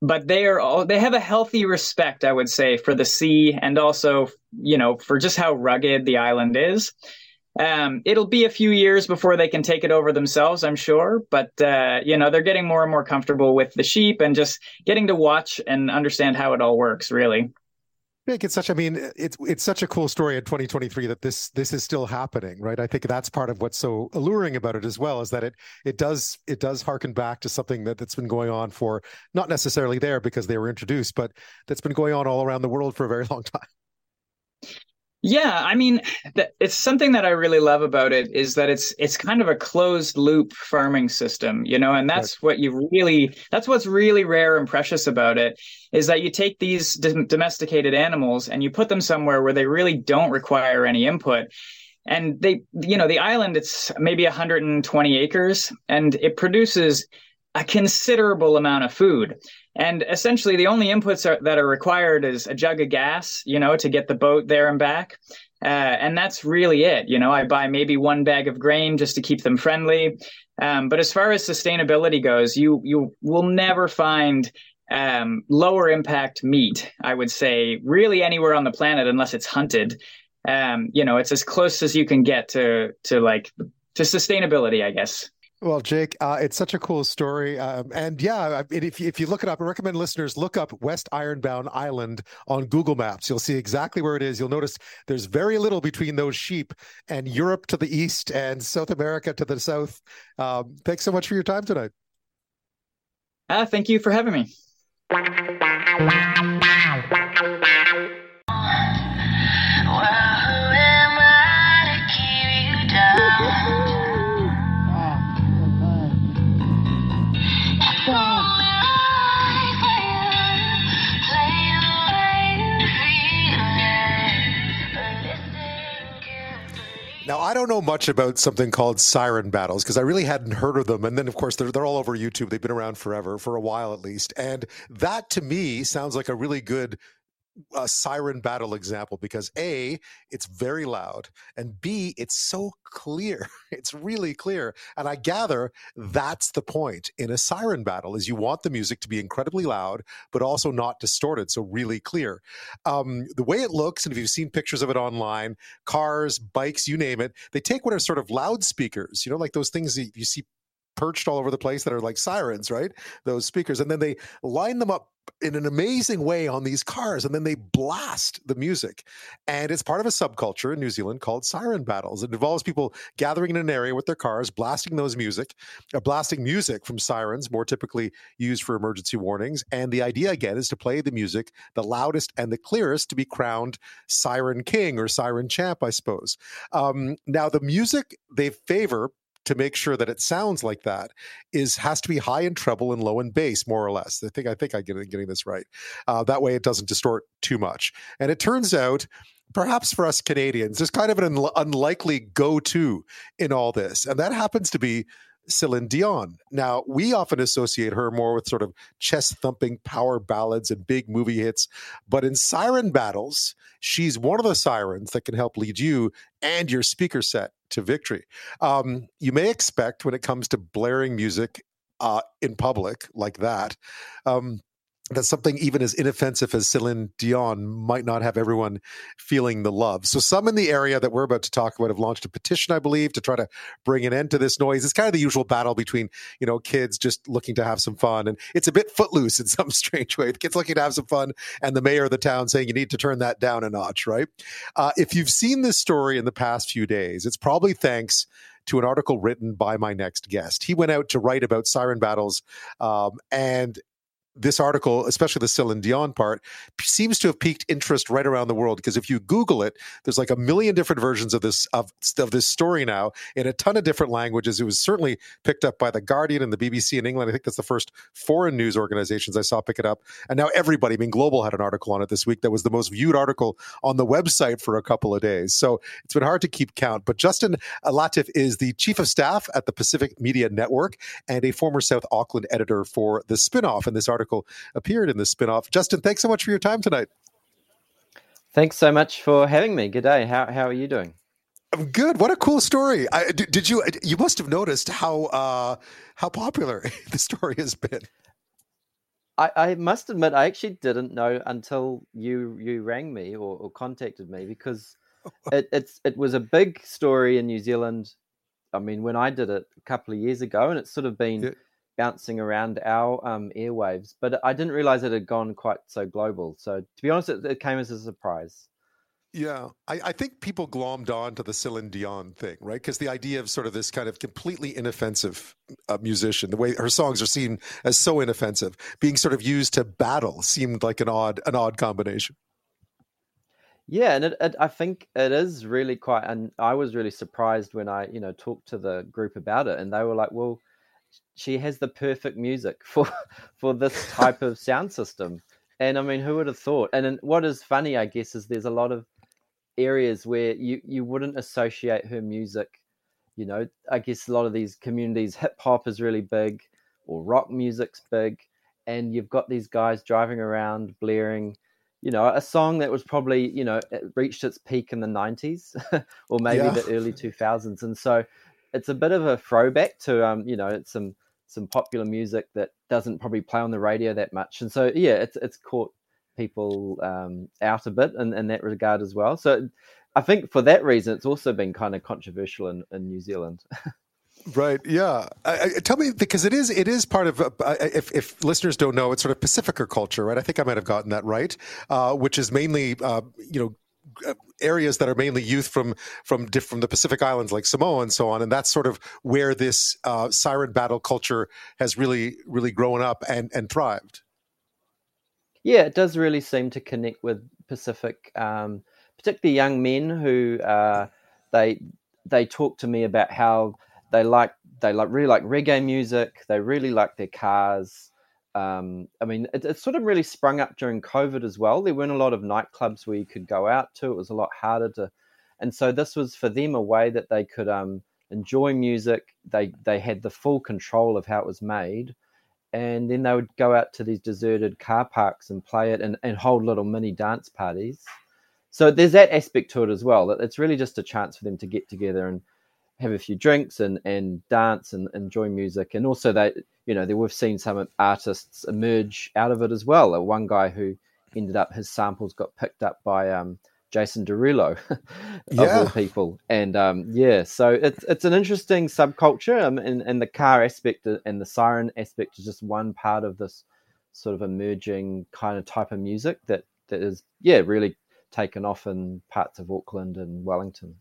but they are all they have a healthy respect i would say for the sea and also you know for just how rugged the island is um, it'll be a few years before they can take it over themselves, I'm sure. But uh, you know, they're getting more and more comfortable with the sheep and just getting to watch and understand how it all works. Really. It's such. I mean, it's it's such a cool story in 2023 that this this is still happening, right? I think that's part of what's so alluring about it as well is that it it does it does harken back to something that that's been going on for not necessarily there because they were introduced, but that's been going on all around the world for a very long time. Yeah, I mean, it's something that I really love about it is that it's it's kind of a closed loop farming system, you know, and that's right. what you really that's what's really rare and precious about it is that you take these domesticated animals and you put them somewhere where they really don't require any input. And they, you know, the island it's maybe 120 acres and it produces a considerable amount of food. And essentially, the only inputs are, that are required is a jug of gas, you know, to get the boat there and back. Uh, and that's really it. You know, I buy maybe one bag of grain just to keep them friendly. Um, but as far as sustainability goes, you you will never find um, lower impact meat. I would say really anywhere on the planet unless it's hunted. Um, you know, it's as close as you can get to to like to sustainability, I guess. Well, Jake, uh, it's such a cool story, um, and yeah, if you, if you look it up, I recommend listeners look up West Ironbound Island on Google Maps. You'll see exactly where it is. You'll notice there's very little between those sheep and Europe to the east and South America to the south. Um, thanks so much for your time tonight. Uh, thank you for having me. Now, I don't know much about something called siren battles because I really hadn't heard of them. And then, of course, they're, they're all over YouTube. They've been around forever, for a while at least. And that to me sounds like a really good a siren battle example because A, it's very loud, and B, it's so clear. It's really clear. And I gather that's the point in a siren battle is you want the music to be incredibly loud, but also not distorted, so really clear. Um, the way it looks, and if you've seen pictures of it online, cars, bikes, you name it, they take what are sort of loudspeakers, you know, like those things that you see perched all over the place that are like sirens, right? Those speakers. And then they line them up in an amazing way on these cars and then they blast the music and it's part of a subculture in new zealand called siren battles it involves people gathering in an area with their cars blasting those music uh, blasting music from sirens more typically used for emergency warnings and the idea again is to play the music the loudest and the clearest to be crowned siren king or siren champ i suppose um, now the music they favor to make sure that it sounds like that is has to be high in treble and low in bass, more or less. I think I think I get getting this right. Uh, that way, it doesn't distort too much. And it turns out perhaps for us Canadians, there's kind of an un- unlikely go to in all this. And that happens to be Celine Dion. Now, we often associate her more with sort of chest thumping power ballads and big movie hits, but in siren battles, she's one of the sirens that can help lead you and your speaker set to victory. Um, you may expect when it comes to blaring music uh, in public like that. Um, that something even as inoffensive as Celine Dion might not have everyone feeling the love. So some in the area that we're about to talk about have launched a petition, I believe, to try to bring an end to this noise. It's kind of the usual battle between, you know, kids just looking to have some fun. And it's a bit footloose in some strange way. The kids looking to have some fun and the mayor of the town saying you need to turn that down a notch, right? Uh, if you've seen this story in the past few days, it's probably thanks to an article written by my next guest. He went out to write about siren battles, um, and this article, especially the Celine Dion part, seems to have piqued interest right around the world because if you Google it, there's like a million different versions of this of, of this story now in a ton of different languages. It was certainly picked up by the Guardian and the BBC in England. I think that's the first foreign news organizations I saw pick it up, and now everybody. I mean, Global had an article on it this week that was the most viewed article on the website for a couple of days. So it's been hard to keep count. But Justin Latif is the chief of staff at the Pacific Media Network and a former South Auckland editor for the Spinoff. And this article article appeared in the spinoff. Justin, thanks so much for your time tonight. Thanks so much for having me. Good day. How, how are you doing? I'm good. What a cool story. I, did, did, you you must have noticed how uh, how popular the story has been. I, I, must admit, I actually didn't know until you you rang me or, or contacted me because it, it's it was a big story in New Zealand. I mean, when I did it a couple of years ago, and it's sort of been yeah bouncing around our um, airwaves, but I didn't realize it had gone quite so global. So to be honest, it, it came as a surprise. Yeah, I, I, think people glommed on to the Celine Dion thing, right? Because the idea of sort of this kind of completely inoffensive uh, musician, the way her songs are seen as so inoffensive, being sort of used to battle seemed like an odd, an odd combination. Yeah, and it, it, I think it is really quite. And I was really surprised when I, you know, talked to the group about it, and they were like, "Well, she has the perfect music for for this type of sound system. And I mean, who would have thought? And what is funny, I guess, is there's a lot of areas where you you wouldn't associate her music. You know, I guess a lot of these communities, hip hop is really big, or rock music's big, and you've got these guys driving around blaring you know, a song that was probably, you know, it reached its peak in the 90s or maybe yeah. the early 2000s. And so it's a bit of a throwback to um, you know, some some popular music that doesn't probably play on the radio that much. And so yeah, it's it's caught people um, out a bit in, in that regard as well. So I think for that reason, it's also been kind of controversial in, in New Zealand. Right. Yeah. I, I, tell me because it is it is part of uh, if, if listeners don't know, it's sort of Pasifika culture, right? I think I might have gotten that right, uh, which is mainly uh, you know areas that are mainly youth from from from the Pacific Islands, like Samoa and so on, and that's sort of where this uh, siren battle culture has really really grown up and and thrived. yeah, it does really seem to connect with Pacific, um, particularly young men who uh, they they talk to me about how they like they like really like reggae music. They really like their cars. Um, I mean, it, it, sort of really sprung up during COVID as well. There weren't a lot of nightclubs where you could go out to. It was a lot harder to, and so this was for them a way that they could um, enjoy music. They they had the full control of how it was made, and then they would go out to these deserted car parks and play it and, and hold little mini dance parties. So there's that aspect to it as well. That it's really just a chance for them to get together and have a few drinks and, and dance and enjoy music. And also they, you know, we've seen some artists emerge out of it as well. One guy who ended up his samples got picked up by um, Jason Derulo, of yeah. all people. And um, yeah, so it's it's an interesting subculture, um, and and the car aspect and the siren aspect is just one part of this sort of emerging kind of type of music that that is yeah really taken off in parts of Auckland and Wellington.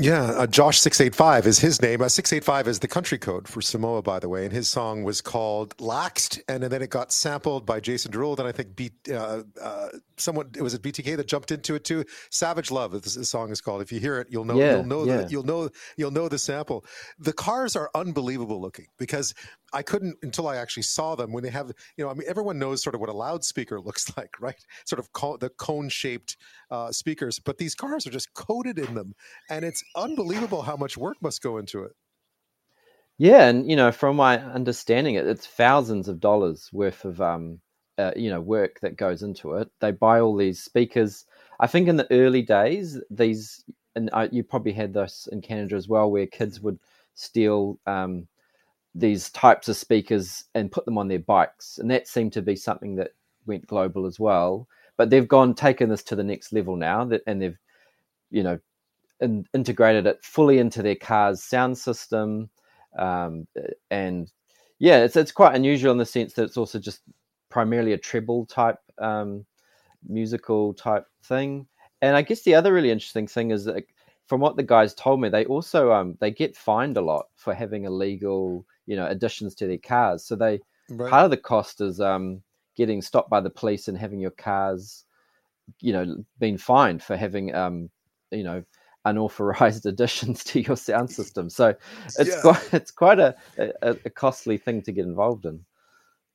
Yeah, uh, Jawsh six eight five is his name. Uh, six eight five is the country code for Samoa, by the way, and his song was called "Laxed," and and then it got sampled by Jason Derulo. Then I think beat uh, uh, someone. It was a BTS that jumped into it too. "Savage Love" this, this song is called. If you hear it, you'll know. Yeah, you'll know. yeah. The, you'll know. You'll know the sample. The cars are unbelievable looking because I couldn't until I actually saw them when they have, you know, I mean, everyone knows sort of what a loudspeaker looks like, right? Sort of co- the cone shaped uh, speakers, but these cars are just coated in them. And it's unbelievable how much work must go into it. Yeah. And, you know, from my understanding, it, it's thousands of dollars worth of, um, uh, you know, work that goes into it. They buy all these speakers. I think in the early days, these, and uh, you probably had this in Canada as well, where kids would steal, um, these types of speakers and put them on their bikes, and that seemed to be something that went global as well. But they've gone taken this to the next level now, that and they've you know in, integrated it fully into their car's sound system, um, and yeah, it's it's quite unusual in the sense that it's also just primarily a treble type um, musical type thing. And I guess the other really interesting thing is that from what the guys told me, they also um, they get fined a lot for having illegal you know additions to their cars. So they right. part of the cost is um, getting stopped by the police and having your cars, you know, being fined for having um, you know unauthorized additions to your sound system. So it's yeah. quite it's quite a, a, a costly thing to get involved in.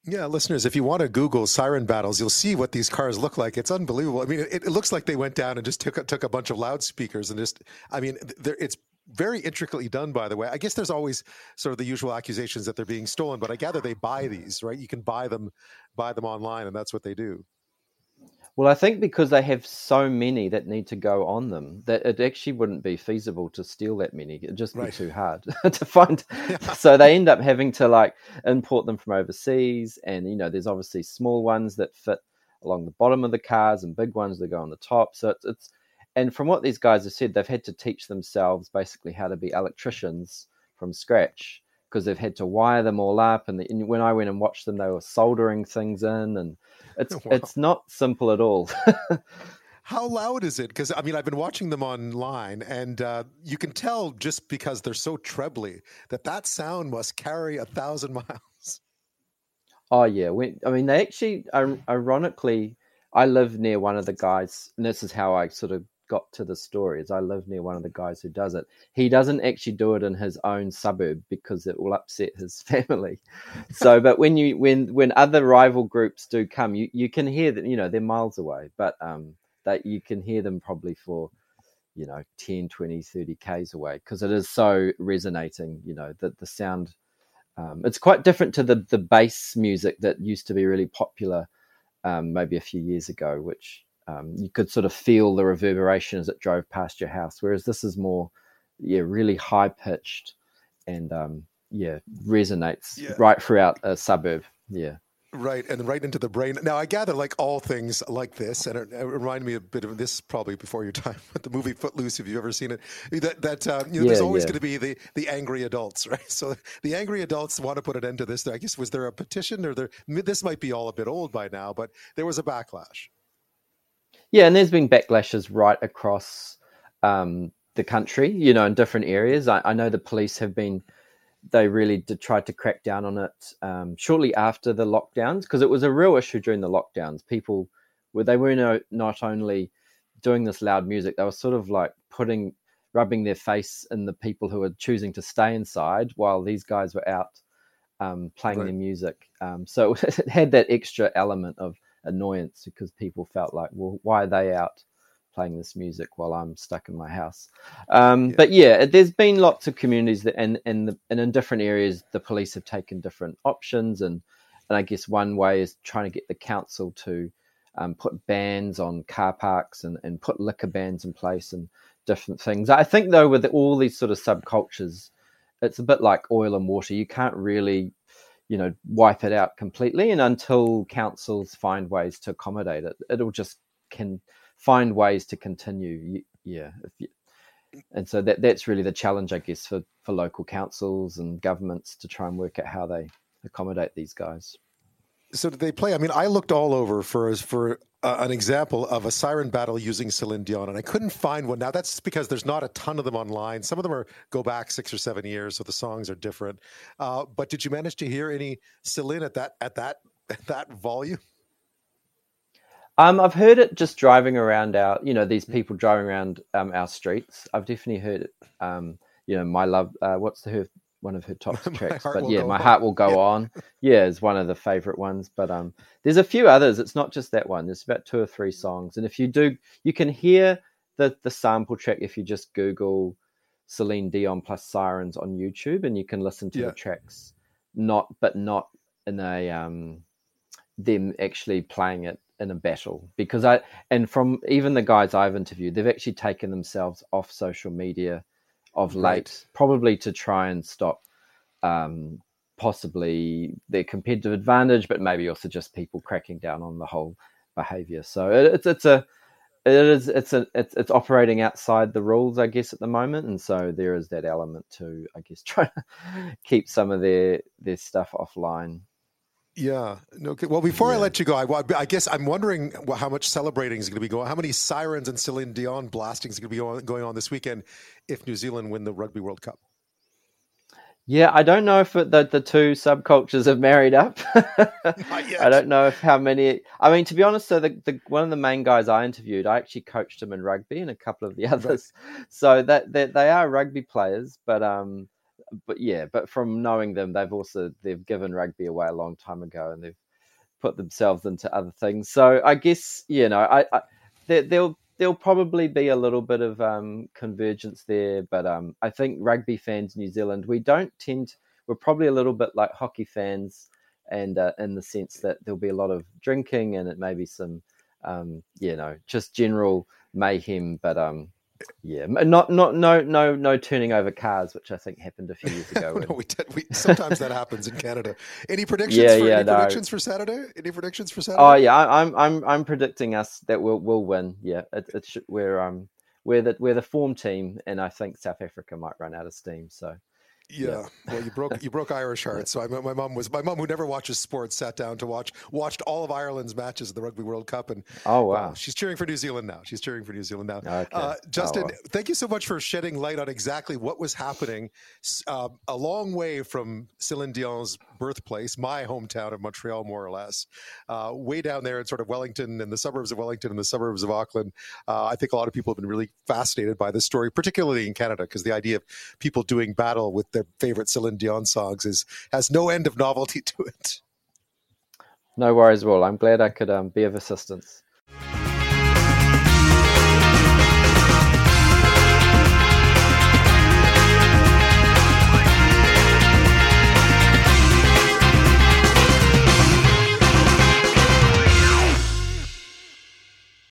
Yeah, listeners, if you want to Google siren battles, you'll see what these cars look like. It's unbelievable. I mean, it, it looks like they went down and just took took a bunch of loudspeakers and just. I mean, there it's very intricately done, by the way. I guess there's always sort of the usual accusations that they're being stolen, but I gather they buy these, right? You can buy them, buy them online, and that's what they do. Well, I think because they have so many that need to go on them, that it actually wouldn't be feasible to steal that many. It'd just right. too hard to find. Yeah. So they end up having to like import them from overseas, and you know, there's obviously small ones that fit along the bottom of the cars and big ones that go on the top. So it's, it's and from what these guys have said, they've had to teach themselves basically how to be electricians from scratch because they've had to wire them all up. And, the, and, when I went and watched them, they were soldering things in, and it's wow. it's not simple at all. How loud is it? Because I mean, I've been watching them online, and uh, you can tell just because they're so trebly that that sound must carry a thousand miles. Oh yeah, we, I mean, they actually, ironically, I live near one of the guys, and this is how I sort of got to the story is I live near one of the guys who does it. He doesn't actually do it in his own suburb because it will upset his family. so, but when you when when other rival groups do come, you you can hear that you know they're miles away, but um that you can hear them probably for you know 10 20 30 k's away because it is so resonating you know that the sound um, it's quite different to the the bass music that used to be really popular um, maybe a few years ago which um, you could sort of feel the reverberation as it drove past your house. Whereas this is more, yeah, really high pitched and um, yeah, resonates yeah. right throughout a suburb. Yeah. Right, and right into the brain. Now, I gather, like all things like this, and it, it reminded me a bit of this probably before your time with the movie Footloose, if you've ever seen it. That that uh, you know, yeah, there's always yeah. going to be the the angry adults, right? So the angry adults want to put an end to this. I guess was there a petition, or there? This might be all a bit old by now, but there was a backlash. Yeah, and there's been backlashes right across um, the country, you know, in different areas. I, I, know the police have been they really did try to crack down on it um, shortly after the lockdowns because it was a real issue during the lockdowns. People were they were no, not only doing this loud music, they were sort of like putting rubbing their face in the people who were choosing to stay inside while these guys were out um, playing right. their music. Um, so it had that extra element of annoyance because people felt like, well, why are they out? playing this music while I'm stuck in my house. Um, yeah. But yeah, there's been lots of communities that, and and, the, and in different areas, the police have taken different options, and and I guess one way is trying to get the council to um, put bans on car parks and and put liquor bans in place and different things. I think though with all these sort of subcultures, it's a bit like oil and water. You can't really you know wipe it out completely and until councils find ways to accommodate it it'll just can find ways to continue. Yeah, you, and so that that's really the challenge, I guess, for for local councils and governments to try and work out how they accommodate these guys. So did they play? I mean, I looked all over for for uh, an example of a siren battle using Celine Dion, and I couldn't find one. Now that's because there's not a ton of them online. Some of them are go back six or seven years, so the songs are different. Uh, but did you manage to hear any Celine at that at that at that volume? Um, I've heard it just driving around our, you know, these mm-hmm. people driving around um, our streets. I've definitely heard it. Um, you know, my love. Uh, what's the her one of her top tracks? but yeah, my on. heart will go yeah. on. Yeah, is one of the favorite ones. But um, there's a few others. It's not just that one. There's about two or three songs, and if you do, you can hear the the sample track if you just Google Celine Dion plus Sirens on YouTube, and you can listen to yeah. the tracks. Not, but not in a um, them actually playing it in a battle because I and from even the guys I've interviewed, they've actually taken themselves off social media of late, right. probably to try and stop um, possibly their competitive advantage, but maybe also just people cracking down on the whole behavior. So it, it's it's a it is it's a it's it's operating outside the rules, I guess, at the moment, and so there is that element to I guess try to keep some of their their stuff offline. Yeah. No. Well, before yeah. I let you go, I, I, guess I'm wondering how much celebrating is going to be going. How many sirens and Celine Dion blasting is going to be going, going on this weekend if New Zealand win the Rugby World Cup? Yeah, I don't know if it, the the two subcultures have married up. I don't know if how many. I mean, to be honest, so the, the one of the main guys I interviewed, I actually coached him in rugby, and a couple of the others. Right. So that, that they are rugby players, but um, but yeah, but from knowing them, they've also they've given rugby away a long time ago, and they've put themselves into other things. So I guess you know, I, I there, will there'll probably be a little bit of um, convergence there, but um, I think rugby fans, New Zealand, we don't tend. We're probably a little bit like hockey fans, and uh, in the sense that there'll be a lot of drinking and it may be some, um, you know, just general mayhem. But um, yeah, not not no no no turning over cars, which I think happened a few years ago. no, we, did, we sometimes that happens in Canada. Any predictions? Yeah, for, yeah. Any no. predictions for Saturday? Any predictions for Saturday? Oh yeah, I, am I'm I'm predicting us that we'll we'll win. Yeah, it, it should, we're um we're the we're the form team, and I think South Africa might run out of steam. So yeah. yeah. Well, you broke you broke Irish hearts. So I, my mom was my mom who never watches sports sat down to watch watched all of Ireland's matches of the Rugby World Cup and oh wow, she's cheering for New Zealand now. She's cheering for New Zealand now. Okay. Uh, Justin, oh, wow. thank you so much for shedding light on exactly what was happening uh, a long way from Celine Dion's birthplace, my hometown of Montreal, more or less, uh, way down there in sort of Wellington and the suburbs of Wellington and the suburbs of Auckland. Uh, I think a lot of people have been really fascinated by this story, particularly in Canada, because the idea of people doing battle with their favorite Celine Dion songs is has no end of novelty to it. No worries all. I'm glad I could um, be of assistance.